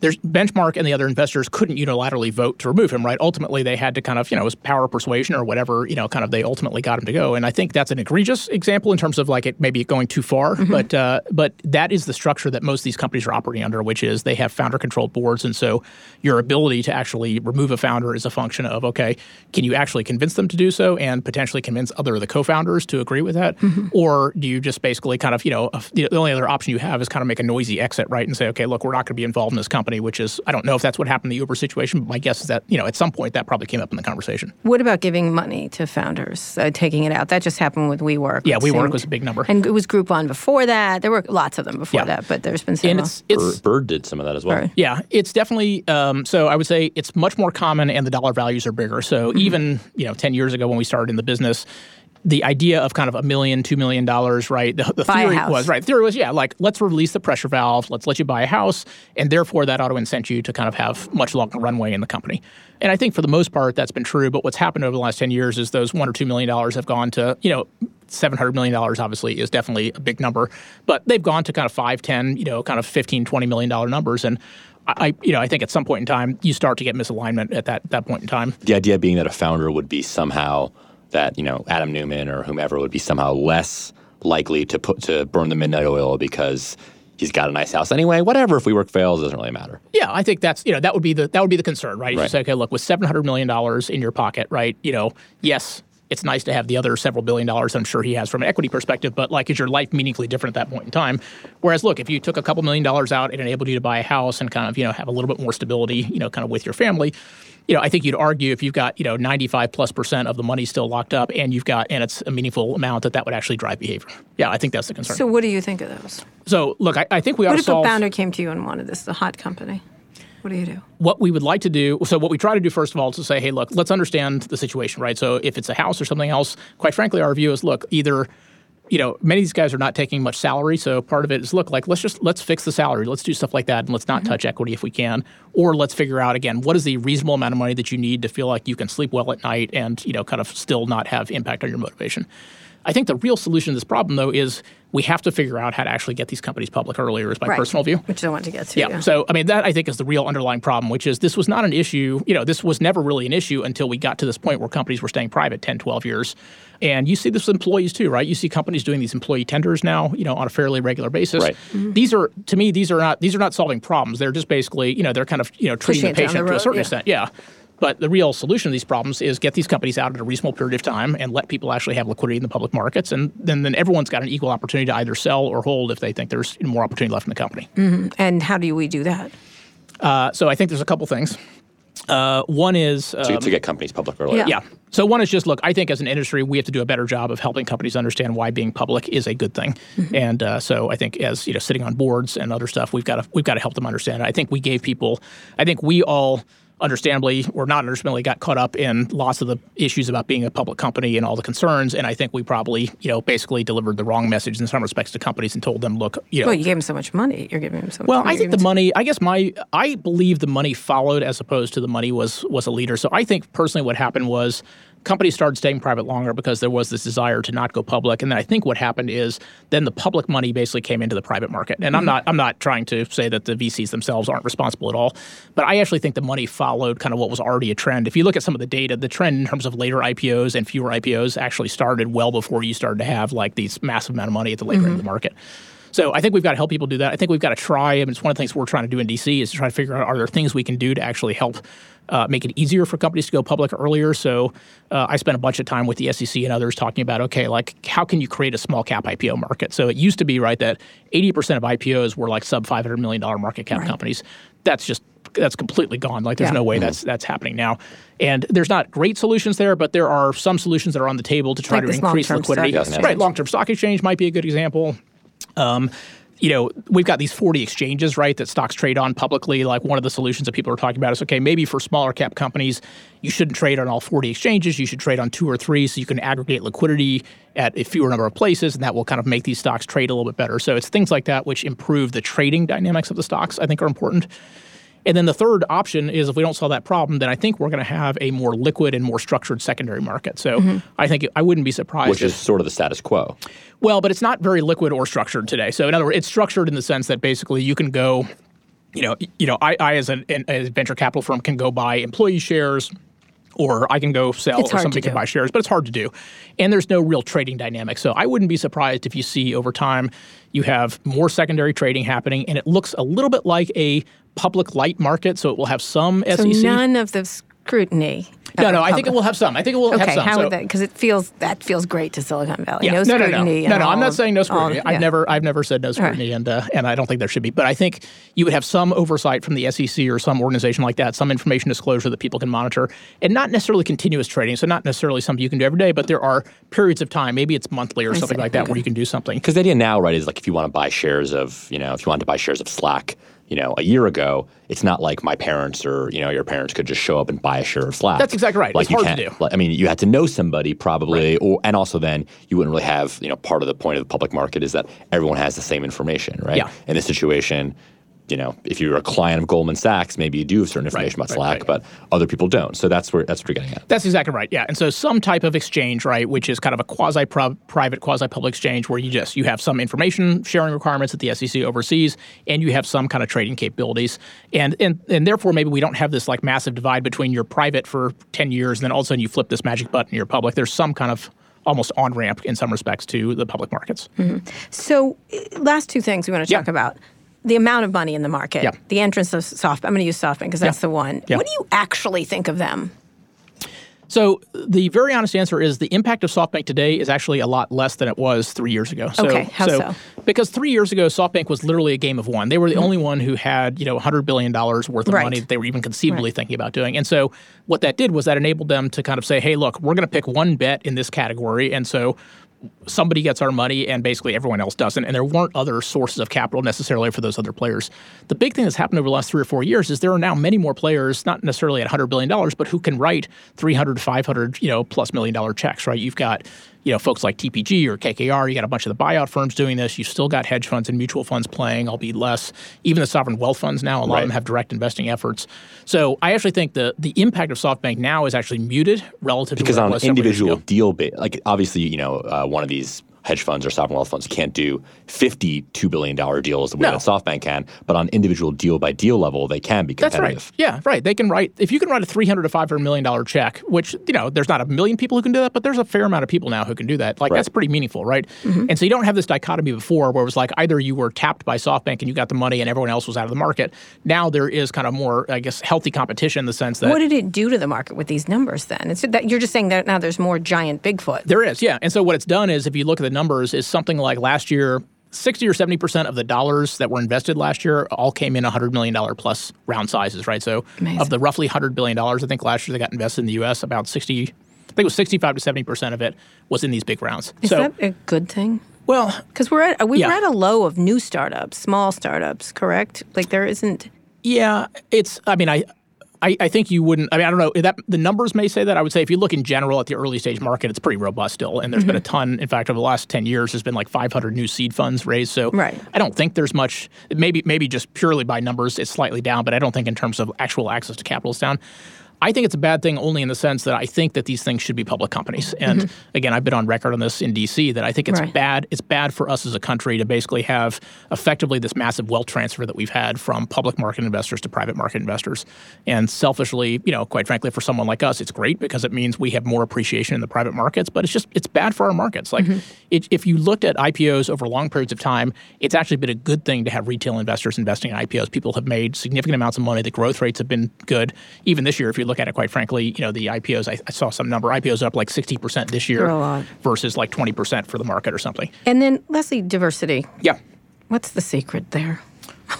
there's benchmark and the other investors couldn't unilaterally vote to remove him right? Ultimately they had to kind of you know it was power persuasion or whatever you know kind of they ultimately got him to go. And i think that's an egregious example in terms of like it maybe going too far mm-hmm. but uh, but that is the structure that most of these companies are operating under which is they have founder controlled boards. And so your ability to actually remove a founder is a function of okay can you actually convince them to do so and potentially convince other of the co-founders to agree with that? Mm-hmm. or do you just basically kind of you know the only other option you have is kind of make a noisy exit right? And say okay look we're not going to be involved in this company, which is I don't know if that's what happened in the Uber situation. But my guess is that you know at some point that probably came up in the conversation. What about giving money to founders, uh, taking it out? That just happened with WeWork. Yeah, WeWork seemed. was a big number, and it was Groupon before that. There were lots of them before yeah. that, but there's been some. And it's, it's, Bird did some of that as well. Bird. Yeah, it's definitely. Um, so I would say it's much more common, and the dollar values are bigger. So mm-hmm. even you know ten years ago when we started in the business the idea of kind of a million, two million dollars, right? The, the theory was right. The theory was yeah, like let's release the pressure valve, let's let you buy a house, and therefore that ought to incent you to kind of have much longer runway in the company. And I think for the most part that's been true. But what's happened over the last ten years is those one or two million dollars have gone to you know. $700 million obviously is definitely a big number, but they've gone to kind of 5, 10, you know, kind of 15, 20 million dollar numbers. And I, you know, I think at some point in time, you start to get misalignment at that, that point in time. The idea being that a founder would be somehow that you know Adam Neumann or whomever would be somehow less likely to put to burn the midnight oil because he's got a nice house anyway. Whatever, if WeWork fails, it doesn't really matter. Yeah, I think that's you know that would be the that would be the concern, right? You say, okay, look, with seven hundred million dollars in your pocket, right? You know, yes, it's nice to have the other several billion dollars I'm sure he has from an equity perspective, but like, is your life meaningfully different at that point in time? Whereas, look, if you took a couple million dollars out, it enabled you to buy a house and kind of, you know, have a little bit more stability, you know, kind of with your family. You know, I think you'd argue if you've got, you know, 95 plus percent of the money still locked up and you've got, and it's a meaningful amount that that would actually drive behavior. Yeah, I think that's the concern. So what do you think of those? So look, I, I think we ought what if a founder came to you and wanted this, the hot company? What do you do? What we would like to do, so what we try to do first of all is to say, hey, look, let's understand the situation, right? So if it's a house or something else, quite frankly, our view is, look, either you know, many of these guys are not taking much salary, so part of it is look like let's just let's fix the salary, let's do stuff like that, and let's not mm-hmm. touch equity if we can, or let's figure out again what is the reasonable amount of money that you need to feel like you can sleep well at night and you know kind of still not have impact on your motivation. I think the real solution to this problem, though, is we have to figure out how to actually get these companies public earlier. Is my Right. personal view. Which I want to get to. Yeah. So, I mean, that I think is the real underlying problem, which is this was not an issue. You know, this was never really an issue until we got to this point where companies were staying private 10, 12 years. And you see this with employees too, right? You see companies doing these employee tenders now, you know, on a fairly regular basis. Right. Mm-hmm. These are, to me, these are not these are not solving problems. They're just basically, you know, they're kind of, you know, treating Pushing the it down the patient to a certain yeah. extent. Yeah. But the real solution to these problems is get these companies out at a reasonable period of time and let people actually have liquidity in the public markets, and then, then everyone's got an equal opportunity to either sell or hold if they think there's more opportunity left in the company. And how do we do that? Uh, so I think there's a couple things. Uh, one is uh, to, to get companies public earlier. Yeah. yeah. So one is just look. I think as an industry, we have to do a better job of helping companies understand why being public is a good thing. And uh, so I think as you know, sitting on boards and other stuff, we've got to we've got to help them understand. it. I think we gave people. I think we all. Understandably, or not understandably, got caught up in lots of the issues about being a public company and all the concerns. And I think we probably, you know, basically delivered the wrong message in some respects to companies and told them, look, you know, Well, you gave them so much money. You're giving them so much well, money. I think the money. I guess my. I believe the money followed as opposed to the money was was a leader. So I think personally, what happened was companies started staying private longer because there was this desire to not go public, and then I think what happened is then the public money basically came into the private market. And I'm mm-hmm. not. I'm not trying to say that the VCs themselves aren't responsible at all, but I actually think the money followed kind of what was already a trend. If you look at some of the data, the trend in terms of later IPOs and fewer IPOs actually started well before you started to have like these massive amount of money at the later end of the mm-hmm. market. So I think we've got to help people do that. I think we've got to try. I mean, it's one of the things we're trying to do in DC is to try to figure out are there things we can do to actually help uh, make it easier for companies to go public earlier. So uh, I spent a bunch of time with the SEC and others talking about okay, like how can you create a small cap IPO market? So it used to be right that 80% of IPOs were like sub 500 million dollar market cap companies. That's just that's completely gone. Like there's Yeah. no way that's that's happening now. And there's not great solutions there, but there are some solutions that are on the table to try Like to increase liquidity. stock. Right, long-term stock exchange might be a good example. Um, you know, we've got these 40 exchanges, right, that stocks trade on publicly. Like one of the solutions that people are talking about is okay, maybe for smaller cap companies, you shouldn't trade on all 40 exchanges. You should trade on two or three so you can aggregate liquidity at a fewer number of places, and that will kind of make these stocks trade a little bit better. So it's things like that which improve the trading dynamics of the stocks, I think are important. And then the third option is if we don't solve that problem, then I think we're going to have a more liquid and more structured secondary market. So mm-hmm. I think I wouldn't be surprised Which if is sort of the status quo. well, but it's not very liquid or structured today. So in other words, it's structured in the sense that basically you can go, you know, you know, I, I as a, an, a venture capital firm can go buy employee shares. Or I can go sell, It's or somebody can buy shares, but it's hard to do. And there's no real trading dynamic. So I wouldn't be surprised if you see over time you have more secondary trading happening, and it looks a little bit like a public light market. So it will have some So SEC. none of the scrutiny. No, no, I think it will have some. I think it will have Okay, some. how So- would that? Because it feels that feels great to Silicon Valley. Yeah. No no, no, scrutiny. no, and no, no. I'm not of- saying no all- scrutiny. I've yeah. never, I've never said no scrutiny, and uh, and I don't think there should be. But I think you would have some oversight from the SEC or some organization like that, some information disclosure that people can monitor, and not necessarily continuous trading. So not necessarily something you can do every day, but there are periods of time. Maybe it's monthly or something see. like that where you can do something. Because the idea now, right, is like if you want to buy shares of, you know, if you wanted to buy shares of Slack, you know, a year ago, it's not like my parents or you know your parents could just show up and buy a share of Slack. That's exactly right. Like It's you hard to do. like, I mean, you had to know somebody probably, or and also then you wouldn't really have, you know, part of the point of the public market is that everyone has the same information, right? Yeah. In this situation, you know, if you're a client of Goldman Sachs, maybe you do have certain information about right, Slack, right. but other people don't. So that's where that's what you're getting at. That's exactly right. Yeah, and so some type of exchange, right, which is kind of a quasi private, quasi public exchange, where you just you have some information sharing requirements that the SEC oversees, and you have some kind of trading capabilities, and and and therefore maybe we don't have this like massive divide between you're private for ten years, and then all of a sudden you flip this magic button, you're public. There's some kind of almost on ramp in some respects to the public markets. So, uh, last two things we want to Yeah. talk about. The amount of money in the market, Yeah. the entrance of soft. I'm going to use SoftBank because that's Yeah. the one. Yeah. What do you actually think of them? So the very honest answer is the impact of SoftBank today is actually a lot less than it was three years ago. So, Okay, how so? Because three years ago, SoftBank was literally a game of one. They were the mm-hmm. only one who had you know 100 billion dollars worth of Right. money that they were even conceivably Right. thinking about doing. And so what that did was that enabled them to kind of say, hey, look, we're going to pick one bet in this category, and so somebody gets our money and basically everyone else doesn't. And there weren't other sources of capital necessarily for those other players. The big thing that's happened over the last three or four years is there are now many more players, not necessarily at $100 billion, but who can write 300, 500, you know, plus million dollar checks, right? You've got, you know, folks like TPG or KKR, you got a bunch of the buyout firms doing this. You've still got hedge funds and mutual funds playing, albeit less. Even the sovereign wealth funds now, a lot Right. of them have direct investing efforts. So I actually think the the impact of SoftBank now is actually muted relative because to it on an individual deal base, like obviously, you know, uh, one of these hedge funds or sovereign wealth funds can't do 50 $2 billion deals the way No. that SoftBank can, but on individual deal by deal level, they can be That's competitive. right. Yeah, right. They can write if you can write a three hundred to five hundred million dollar check, which you know there's not a million people who can do that, but there's a fair amount of people now who can do that. Like Right. that's pretty meaningful, right? Mm-hmm. And so you don't have this dichotomy before where it was like either you were tapped by SoftBank and you got the money and everyone else was out of the market. Now there is kind of more, I guess, healthy competition in the sense that What did it do to the market with these numbers then? It's that you're just saying that now there's more giant Bigfoot. There is, yeah. And so what it's done is, if you look at the numbers, is something like last year, 60 or 70 percent of the dollars that were invested last year all came in 100 million dollar plus round sizes, right? So Amazing. of the roughly 100 billion dollars, I think last year they got invested in the U.S. about 60. I think it was 65 to 70 percent of it was in these big rounds. Is so, that a good thing? well, Because we're at we Yeah. we're at a low of new startups, small startups, correct? Like there isn't. Yeah, it's. I mean, I, I, I think you wouldn't. I mean, I don't know that the numbers may say that. I would say if you look in general at the early stage market, it's pretty robust still, and there's been a mm-hmm. ton. In fact, over the last ten years, there's been like 500 new seed funds raised. So Right. I don't think there's much. Maybe maybe just purely by numbers, it's slightly down, but I don't think in terms of actual access to capital, it's down. I think it's a bad thing only in the sense that I think that these things should be public companies. And mm-hmm. again, I've been on record on this in DC that I think it's Right. bad. It's bad for us as a country to basically have effectively this massive wealth transfer that we've had from public market investors to private market investors. And selfishly, you know, quite frankly, for someone like us, it's great because it means we have more appreciation in the private markets. But it's just it's bad for our markets. Like mm-hmm. it, if you looked at IPOs over long periods of time, it's actually been a good thing to have retail investors investing in IPOs. People have made significant amounts of money. The growth rates have been good. Even this year, if you look at it, quite frankly, you know, the IPOs, I, I saw some number. IPOs up like 60% this year They're a lot. versus like 20% for the market or something. And then Leslie, diversity. Yeah. What's the secret there? [laughs]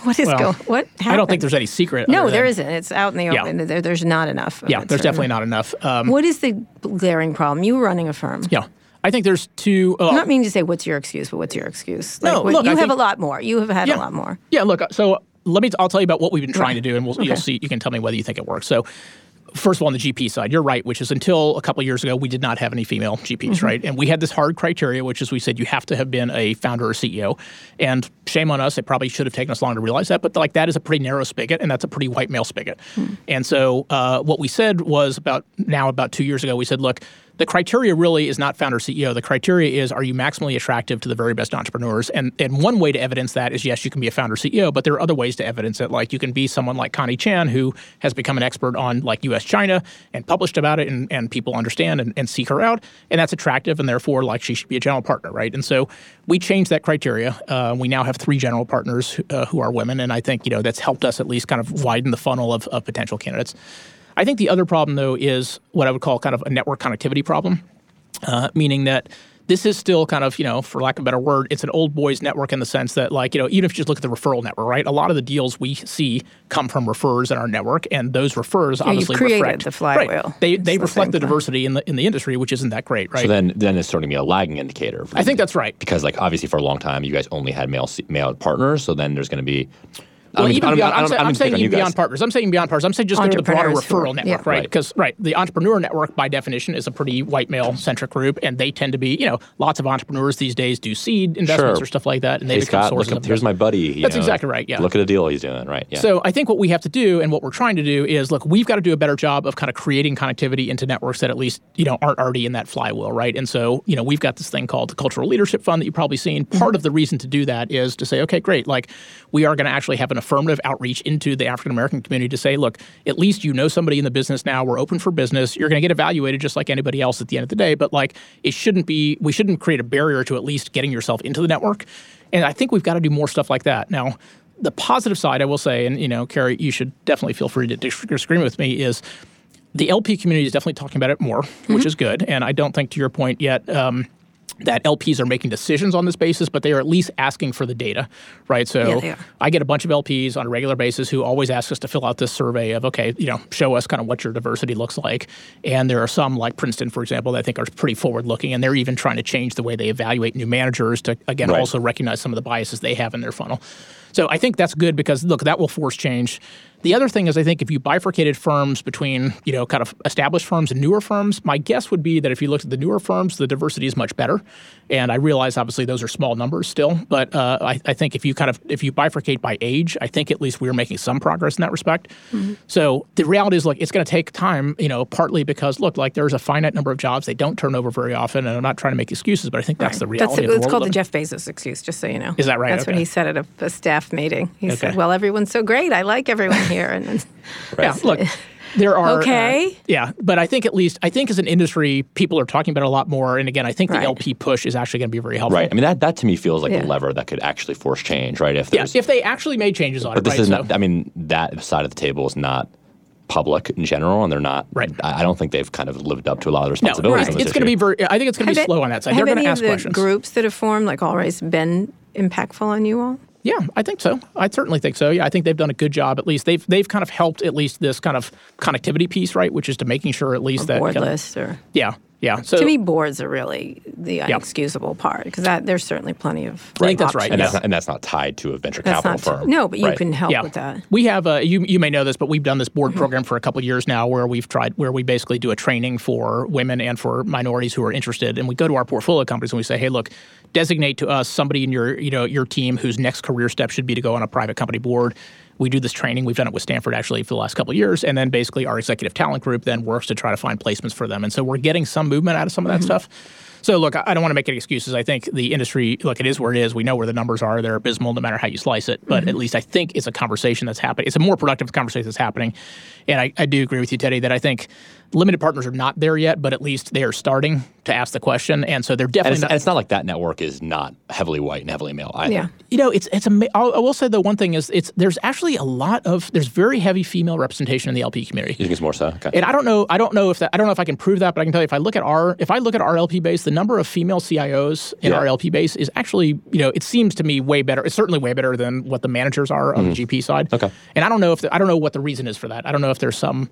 What is Well, going? What? Happened? I don't think there's any secret. No, there isn't. It's out in the Yeah. open. There, there's not enough. Yeah, there's certainly. definitely not enough. Um, What is the glaring problem? You were running a firm. yeah. I think there's two. Uh, I'm not meaning to say what's your excuse, but what's your excuse? No, what- look, you I have think- a lot more. You have had yeah. a lot more. Yeah, look, so let me. I'll tell you about what we've been trying Right. to do, and we'll, Okay. you'll see. You can tell me whether you think it works. So, first of all, on the GP side, you're right, which is until a couple of years ago, we did not have any female GPs, Mm-hmm. right? And we had this hard criteria, which is we said you have to have been a founder or CEO. And shame on us, it probably should have taken us longer to realize that, but like that is a pretty narrow spigot, and that's a pretty white male spigot. Hmm. And so, uh, what we said was about now about two years ago, we said, look. The criteria really is not founder CEO. The criteria is are you maximally attractive to the very best entrepreneurs? And and one way to evidence that is yes, you can be a founder CEO, but there are other ways to evidence it. Like you can be someone like Connie Chan, who has become an expert on like US China and published about it and, and people understand and, and seek her out. And that's attractive and therefore like she should be a general partner, right? And so we changed that criteria. Uh, we now have three general partners uh, who are women, and I think you know that's helped us at least kind of widen the funnel of, of potential candidates. I think the other problem, though, is what I would call kind of a network connectivity problem, uh, meaning that this is still kind of, you know, for lack of a better word, it's an old boys network in the sense that, like, you know, even if you just look at the referral network, right? A lot of the deals we see come from referrers in our network, and those referrals you've obviously created reflect the flywheel. Right. They It's they the reflect the diversity in the in the industry, which isn't that great, right? So then, then it's starting to be a lagging indicator. I think that's right. because, like, obviously, for a long time, you guys only had male male partners. So then there's going to be. I Well, don't mean- even I don't- beyond, I I'm, I don't I'm mean to pick saying even beyond partners. I'm saying beyond partners. I'm saying just go to the broader Entrepreneurs who are- referral network, yeah. right? Right. Because right, the entrepreneur network by definition is a pretty white male centric group, and they tend to be, you know, lots of entrepreneurs these days do seed investments Sure. or stuff like that, and they Hey, become Scott, sources look, of at- here's my buddy. you That's know, exactly right, yeah. Look at a deal he's doing. Right. Yeah. So I think what we have to do and what we're trying to do is look, we've got to do a better job of kind of creating connectivity into networks that at least, you know, aren't already in that flywheel, right? And so, you know, we've got this thing called the Cultural Leadership Fund that you've probably seen. Part of the reason to do that is to say, okay, great, like we are going to actually have an affirmative outreach into the African American community to say, look, at least you know somebody in the business now, we're open for business. You're going to get evaluated just like anybody else at the end of the day, but like it shouldn't be we shouldn't create a barrier to at least getting yourself into the network. And I think we've got to do more stuff like that. Now, the positive side, I will say, and you know, Kara, you should definitely feel free to dis- disagree with me, is the LP community is definitely talking about it more, Mm-hmm. which is good. And I don't think, to your point yet, um, that LPs are making decisions on this basis, but they are at least asking for the data, right? So Yeah. I get a bunch of LPs on a regular basis who always ask us to fill out this survey of, okay, you know, show us kind of what your diversity looks like. And there are some, like Princeton, for example, that I think are pretty forward looking, and they're even trying to change the way they evaluate new managers to, again, Right. also recognize some of the biases they have in their funnel. So I think that's good because look, that will force change. The other thing is, I think if you bifurcated firms between, you know, kind of established firms and newer firms, my guess would be that if you looked at the newer firms, the diversity is much better. And I realize, obviously, those are small numbers still, but uh, I, I, think if you kind of if you bifurcate by age, I think at least we're making some progress in that respect. Mm-hmm. So the reality is, look, it's going to take time, you know, partly because look, like there's a finite number of jobs they don't turn over very often, and I'm not trying to make excuses, but I think that's right. the reality. That's, it's called the Jeff Bezos excuse, just so you know. Is that right? That's okay. what he said at a, a staff meeting. He okay. said, "Well, everyone's so great. I like everyone here." And [laughs] Right. Yeah, look, there are uh, okay. Uh, yeah, but I think at least I think as an industry, people are talking about it a lot more. And again, I think the right. LP push is actually going to be very helpful. Right. I mean, that that to me feels like yeah. a lever that could actually force change. Right. If yeah, if they actually made changes on but it. But this right? is not. So. I mean, that side of the table is not public in general, and they're not. Right. I don't think they've kind of lived up to a lot of the responsibilities. No, right. It's going to be very. I think it's going to be slow on that side. Have they're going to ask the questions. Groups that have formed, like All Allrise, been impactful on you all? Yeah, I think so. I certainly think so. Yeah, I think they've done a good job. At least they've they've kind of helped at least this kind of connectivity piece, right? Which is to making sure at least or that kind of, or yeah, yeah. So to me, boards are really the unexcusable yeah. part because that there's certainly plenty of. I think that's right, and yeah. that's not, and that's not tied to a venture that's capital firm. no, but you right. can help yeah. with that. We have uh, you you may know this, but we've done this board mm-hmm. program for a couple years now, where we've tried where we basically do a training for women and for minorities who are interested, and we go to our portfolio companies and we say, hey, look designate to us somebody in your you know your team whose next career step should be to go on a private company board. We do this training. We've done it with Stanford actually for the last couple of years, and then basically our executive talent group then works to try to find placements for them. And so we're getting some movement out of some of that mm-hmm. stuff. So look, I don't want to make any excuses. I think the industry, look, it is where it is. We know where the numbers are. They're abysmal no matter how you slice it. But mm-hmm. at least I think it's a conversation that's happening. It's a more productive conversation that's happening. And I, I do agree with you, Teddy, that I think limited partners are not there yet, but at least they are starting to ask the question, and so they're definitely. And it's not, and it's not like that network is not heavily white and heavily male either. Yeah, you know, it's it's a. I will say the one thing is it's there's actually a lot of there's very heavy female representation in the LP community. You think it's more so? Okay. And I don't know. I don't know if that. I don't know if I can prove that, but I can tell you if I look at our if I look at our LP base, the number of female CIOs in yeah. our LP base is actually you know it seems to me way better. It's certainly way better than what the managers are on mm-hmm. the GP side. Okay. And I don't know if the, I don't know what the reason is for that. I don't know if there's some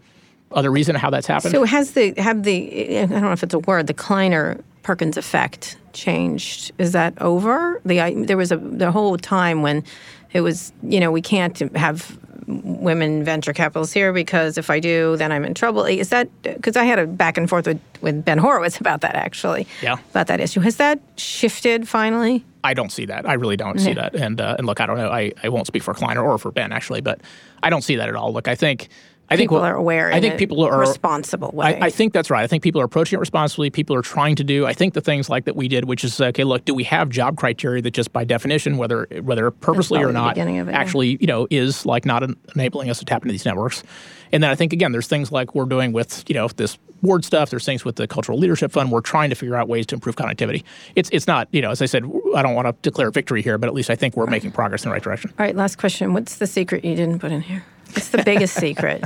other reason how that's happened? So has the have the I don't know if it's a word the Kleiner Perkins effect changed? Is that over? The I, there was a the whole time when it was you know we can't have women venture capitalists here because if I do, then I'm in trouble. Is that because I had a back and forth with, with Ben Horowitz [laughs] about that actually? Yeah. About that issue. Has that shifted finally? I don't see that. I really don't see that. And uh, and look, I don't know. I, I won't speak for Kleiner or for Ben actually, but I don't see that at all. Look, I think I think people are aware. I think people are responsible way. I, I, think that's right. I think people are approaching it responsibly. People are trying to do. I think the things like that we did, which is okay. Look, do we have job criteria that just by definition, whether whether purposely or not, it, actually yeah. you know is like not enabling us to tap into these networks? And then I think again, there's things like we're doing with you know this board stuff. There's things with the Cultural Leadership Fund. We're trying to figure out ways to improve connectivity. It's it's not you know as I said, I don't want to declare victory here, but at least I think we're making progress in the right direction. All right, last question. What's the secret you didn't put in here? What's the biggest secret?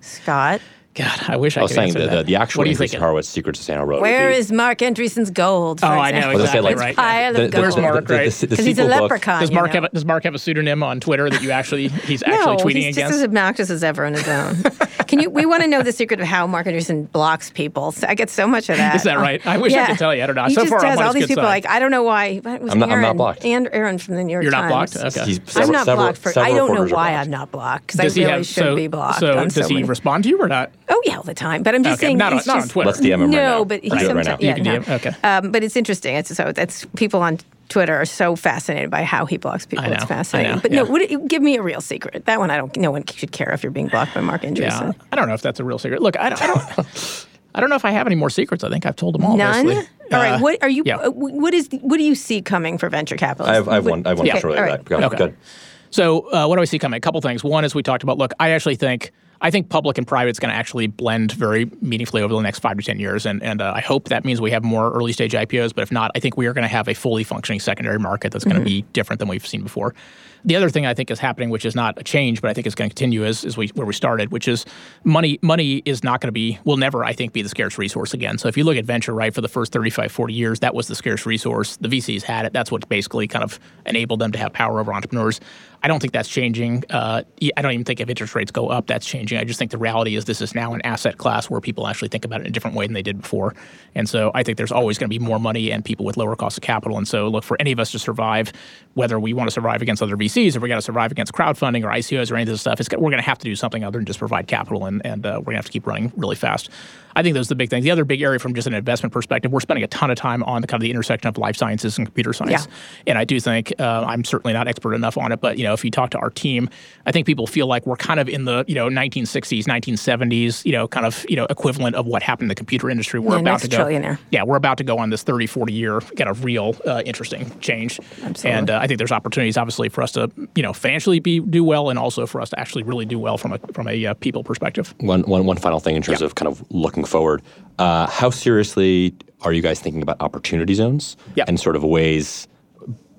Scott. God, I wish I, I was saying the, the, the, actual what Andreessen Horowitz Secrets of Sand Hill Road. Where is Marc Andreessen's gold? Oh, I know exactly like, right. Pile of gold. Where's Marc? Right? Because he's a leprechaun. Does Marc know? have a, Does Marc have a pseudonym on Twitter that you actually he's no, actually tweeting he's against? just as obnoxious as ever on his own. [laughs] Can you? We want to know the secret of how Marc Andreessen blocks people. So I get so much of that. Is that right? I wish yeah. I could tell you. I don't know. He so just far, does. All these people side. like I don't know why. I'm not, Aaron, I'm not blocked. And Aaron from the New York You're Times. not blocked. Okay. He's several, I'm not several, blocked for. I don't know why I'm not blocked because Does I he really have, should so, be blocked. So on does so he many. respond to you or not? Oh yeah, all the time. But I'm just Okay, saying, not on- he's not on Twitter. Let's DM him right no, now. but he I'll do it right sometimes yeah, no. Okay. Um, but it's interesting. It's so that's people on Twitter are so fascinated by how he blocks people. I know, it's I fascinating. know, but yeah. no, would give me a real secret. That one I don't. No one should care if you're being blocked by Marc Andreessen. Yeah, I don't know if that's a real secret. Look, I don't. I don't, [laughs] I don't know if I have any more secrets. I think I've told them all. None. basically. All right. Uh, What are you? yeah. uh, What is? What do you see coming for venture capitalists? I have, I have What- one. I have one Okay, shortly. all Right. right. Go, Okay. Good. So, uh, what do I see coming? A couple things. One is we talked about. Look, I actually think I think public and private is going to actually blend very meaningfully over the next five to ten years, and and uh, I hope that means we have more early stage IPOs. But if not, I think we are going to have a fully functioning secondary market that's going to be different than we've seen before. The other thing I think is happening, which is not a change, but I think is going to continue, is, is we, where we started, which is money. Money is not going to be, will never, I think, be the scarce resource again. So if you look at venture, right, for the first 35, 40 years, that was the scarce resource. The VCs had it. That's what basically kind of enabled them to have power over entrepreneurs. I don't think that's changing. Uh, I don't even think if interest rates go up, that's changing. I just think the reality is this is now an asset class where people actually think about it in a different way than they did before. And so I think there's always going to be more money and people with lower cost of capital. And so look for any of us to survive, whether we want to survive against other VCs, or we got to survive against crowdfunding or ICOs or any of this stuff. It's, we're going to have to do something other than just provide capital, and, and uh, we're going to have to keep running really fast. I think those are the big things. The other big area from just an investment perspective, we're spending a ton of time on the kind of the intersection of life sciences and computer science. Yeah. And I do think uh, I'm certainly not expert enough on it, but you know, if you talk to our team, I think people feel like we're kind of in the you know 1960s, 1970s, you know, kind of you know equivalent of what happened in the computer industry. We're Yeah, about next to go. trillionaire. Yeah, we're about to go on this 30, 40 year kind of real uh, interesting change. Absolutely. And uh, I think there's opportunities, obviously, for us to you know financially be do well, and also for us to actually really do well from a from a uh, people perspective. One, one, one final thing in terms Yeah. of kind of looking forward. Uh, how seriously are you guys thinking about opportunity zones Yeah. and sort of ways?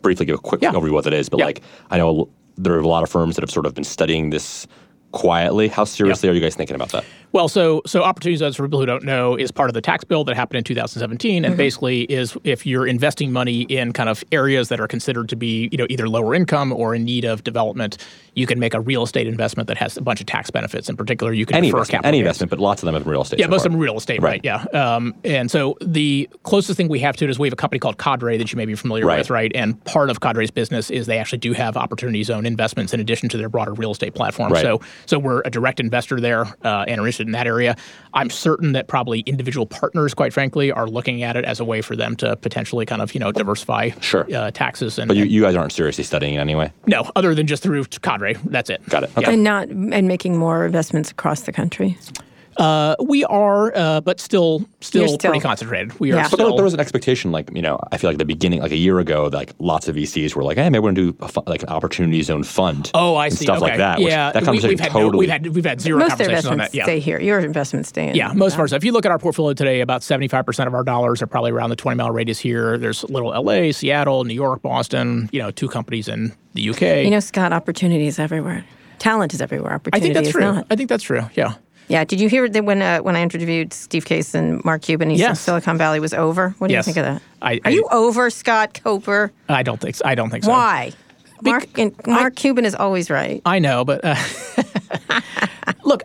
Briefly, give a quick Yeah. overview of what that is. But Yeah. like, I know there are a lot of firms that have sort of been studying this quietly. How seriously are you guys thinking about that? Well, so so opportunity zones for people who don't know is part of the tax bill that happened in 2017, and basically is if you're investing money in kind of areas that are considered to be you know either lower income or in need of development, you can make a real estate investment that has a bunch of tax benefits. In particular, you can Any defer investment, capital any gains. investment, but lots of them have real estate. Yeah, so most far. of them real estate, right? Right. Yeah. Um, and so the closest thing we have to it is we have a company called Cadre that you may be familiar Right. with, right? And part of Cadre's business is they actually do have opportunity zone investments in addition to their broader real estate platform. Right. So so we're a direct investor there uh, and are interested in that area. I'm certain that probably individual partners, quite frankly, are looking at it as a way for them to potentially kind of you know diversify Sure. uh, taxes and, But you, you guys aren't seriously studying it anyway. no other than just through Cadre. That's it. Got it. Yeah. Okay. And not and making more investments across the country. Uh, we are, uh, but still, still, still- pretty concentrated. We are Yeah. But still. there, there was an expectation, like you know, I feel like the beginning, like a year ago, like lots of VCs were like, "Hey, maybe we're going to do a fu- like an opportunity zone fund." Oh, I and see. Stuff okay. like that. Yeah, that we, conversation we've had no, totally. we've had we've had zero Most of their conversations on investments that. Yeah. stay here. Your investments stay in. Yeah, most of our stuff. If you look at our portfolio today, about 75% of our dollars are probably around the 20 mile radius here. There's little LA, Seattle, New York, Boston, you know, two companies in the UK. You know, Scott, opportunities everywhere. Talent is everywhere. Opportunity I think that's is true. not. I think that's true. Yeah. Yeah. Did you hear that when uh, when I interviewed Steve Case and Mark Cuban, he Yes. said Silicon Valley was over? What do Yes. you think of that? I- Are I- you over, Scott Kupor? I don't think so. I don't think so. Why? Mark Mark Cuban is always right. I know, but uh, [laughs]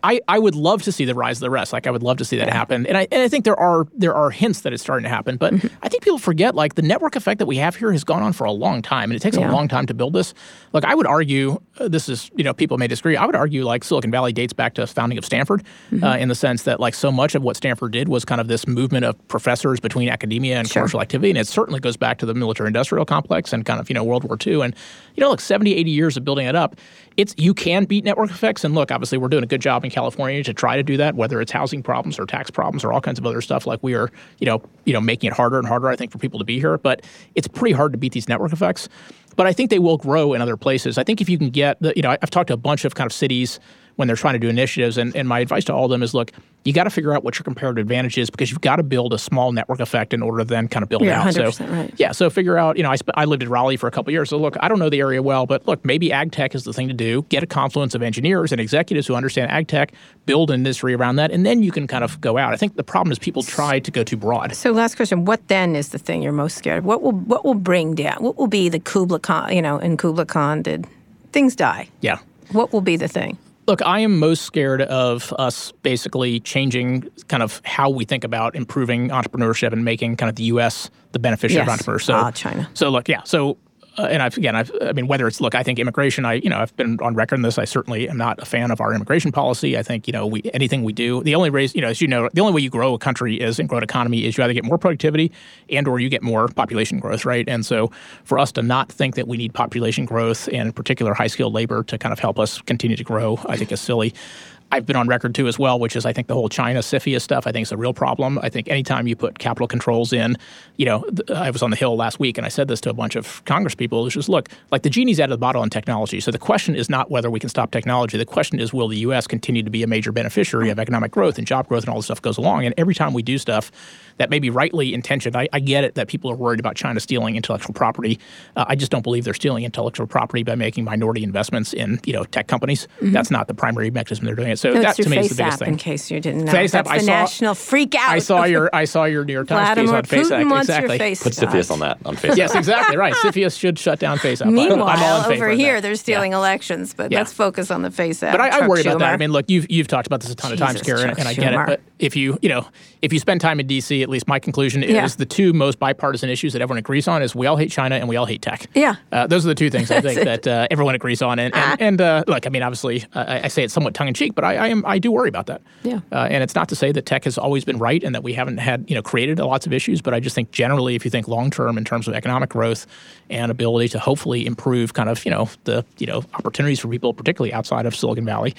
I, I would love to see the rise of the rest. Like I would love to see that happen, and I and I think there are there are hints that it's starting to happen. But Mm-hmm. I think people forget like the network effect that we have here has gone on for a long time, and it takes Yeah. a long time to build this. Like I would argue uh, this is you know people may disagree. I would argue like Silicon Valley dates back to the founding of Stanford, Mm-hmm. uh, in the sense that like so much of what Stanford did was kind of this movement of professors between academia and Sure. commercial activity, and it certainly goes back to the military-industrial complex and kind of you know World War II, and you know look 70, 80 years of building it up. It's you can beat network effects, and look, obviously we're doing a good job in California to try to do that, whether it's housing problems or tax problems or all kinds of other stuff. Like we are, you know, you know, making it harder and harder, I think, for people to be here. But it's pretty hard to beat these network effects. But I think they will grow in other places. I think if you can get the, you know, I've talked to a bunch of kind of cities when they're trying to do initiatives, and, and my advice to all of them is, look, you got to figure out what your comparative advantage is because you've got to build a small network effect in order to then kind of build You're out. 100% so right. yeah, so figure out, you know, I, sp- I lived in Raleigh for a couple years. So look, I don't know the area well, but look, maybe ag tech is the thing to do. Get a confluence of engineers and executives who understand ag tech, build an industry around that, and then you can kind of go out. I think the problem is people try to go too broad. So, last question: What then is the thing you're most scared of? What will what will bring down? What will be the Kubla Khan? You know, in Kubla Khan, did things die? Yeah. What will be the thing? Look, I am most scared of us basically changing kind of how we think about improving entrepreneurship and making kind of the U.S. the beneficiary Yes. of entrepreneurs. So, Ah, China. So look, yeah. So, uh, and I've again, I've, I mean, whether it's look, I think immigration. I you know, I've been on record on this. I certainly am not a fan of our immigration policy. I think you know, we anything we do, the only raise, you know, as you know, the only way you grow a country is and grow an economy is you either get more productivity and or you get more population growth, right? And so, for us to not think that we need population growth and in particular high skilled labor to kind of help us continue to grow, I think is silly. I've been on record too as well, which is I think the whole China CFIUS stuff I think is a real problem. I think anytime you put capital controls in, you know, th- I was on the Hill last week and I said this to a bunch of Congress people, which is look, like the genie's out of the bottle on technology. So the question is not whether we can stop technology. The question is will the U.S. continue to be a major beneficiary of economic growth and job growth and all this stuff goes along. And every time we do stuff that may be rightly intentioned, I, I get it that people are worried about China stealing intellectual property. Uh, I just don't believe they're stealing intellectual property by making minority investments in you know tech companies. That's not the primary mechanism they're doing it. So No, that to me is the biggest app, thing. in case you didn't know. Face That's app, I the saw- national freak out. I saw your I saw your New York Times piece on Face Putin App. wants Exactly. face. Put CFIUS on that on Facebook. Yes, exactly. Right. [laughs] CFIUS should shut down FaceApp. I'm- I'm all Meanwhile, over here, that. they're stealing elections, but Yeah. let's focus on the FaceApp. But I, I Chuck worry about that. I mean, look, you've you've talked about this a ton of times, Karen, and I get it. But if you you know if you spend time in D.C., at least my conclusion Yeah. is the two most bipartisan issues that everyone agrees on is we all hate China and we all hate tech. Yeah. uh, those are the two things I [laughs] think that uh, everyone agrees on. And and, and uh, look, I mean, obviously, I, I say it somewhat tongue in cheek, but I, I am I do worry about that. Yeah. Uh, and it's not to say that tech has always been right and that we haven't had you know created lots of issues, but I just think generally, if you think long term in terms of economic growth and ability to hopefully improve kind of you know the you know opportunities for people, particularly outside of Silicon Valley,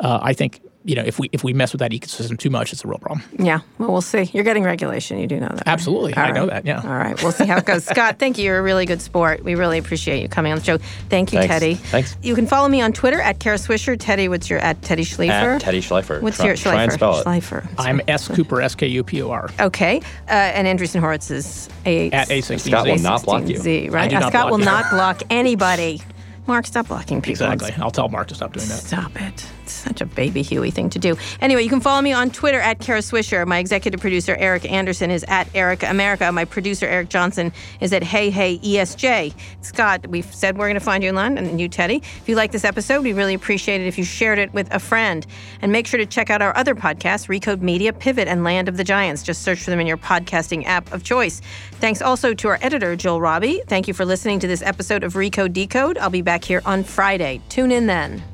uh, I think you know if we if we mess with that ecosystem too much, it's a real problem. Yeah, well, we'll see. You're getting regulation. You do know that. right? Absolutely. I All know that, yeah. All right. We'll see how it goes. [laughs] Scott, thank you. You're a really good sport. We really appreciate you coming on the show. Thank you, Thanks. Teddy. Thanks. You can follow me on Twitter at Kara Swisher. Teddy, what's your at Teddy Schleifer? At Teddy Schleifer. What's Try- your Schleifer? Try and spell it. Schleifer. I'm S Kupor S K U P O R Okay. Uh, and Andreessen Horowitz is A. at A16Z. Scott will not block you. Z, right? I do Uh, not Scott block will you. not block anybody. Marc, stop blocking people. Exactly. I'll tell Marc to stop doing that. Stop it. It's such a baby Huey thing to do. Anyway, you can follow me on Twitter at Kara Swisher. My executive producer, Erica Anderson, is at Erica America. My producer, Eric Johnson, is at Hey Hey ESJ. Scott, we've said we're going to find you in London, and you, Teddy. If you like this episode, we really appreciate it if you shared it with a friend. And make sure to check out our other podcasts, Recode Media, Pivot, and Land of the Giants. Just search for them in your podcasting app of choice. Thanks also to our editor, Joel Robbie. Thank you for listening to this episode of Recode Decode. I'll be back here on Friday. Tune in then.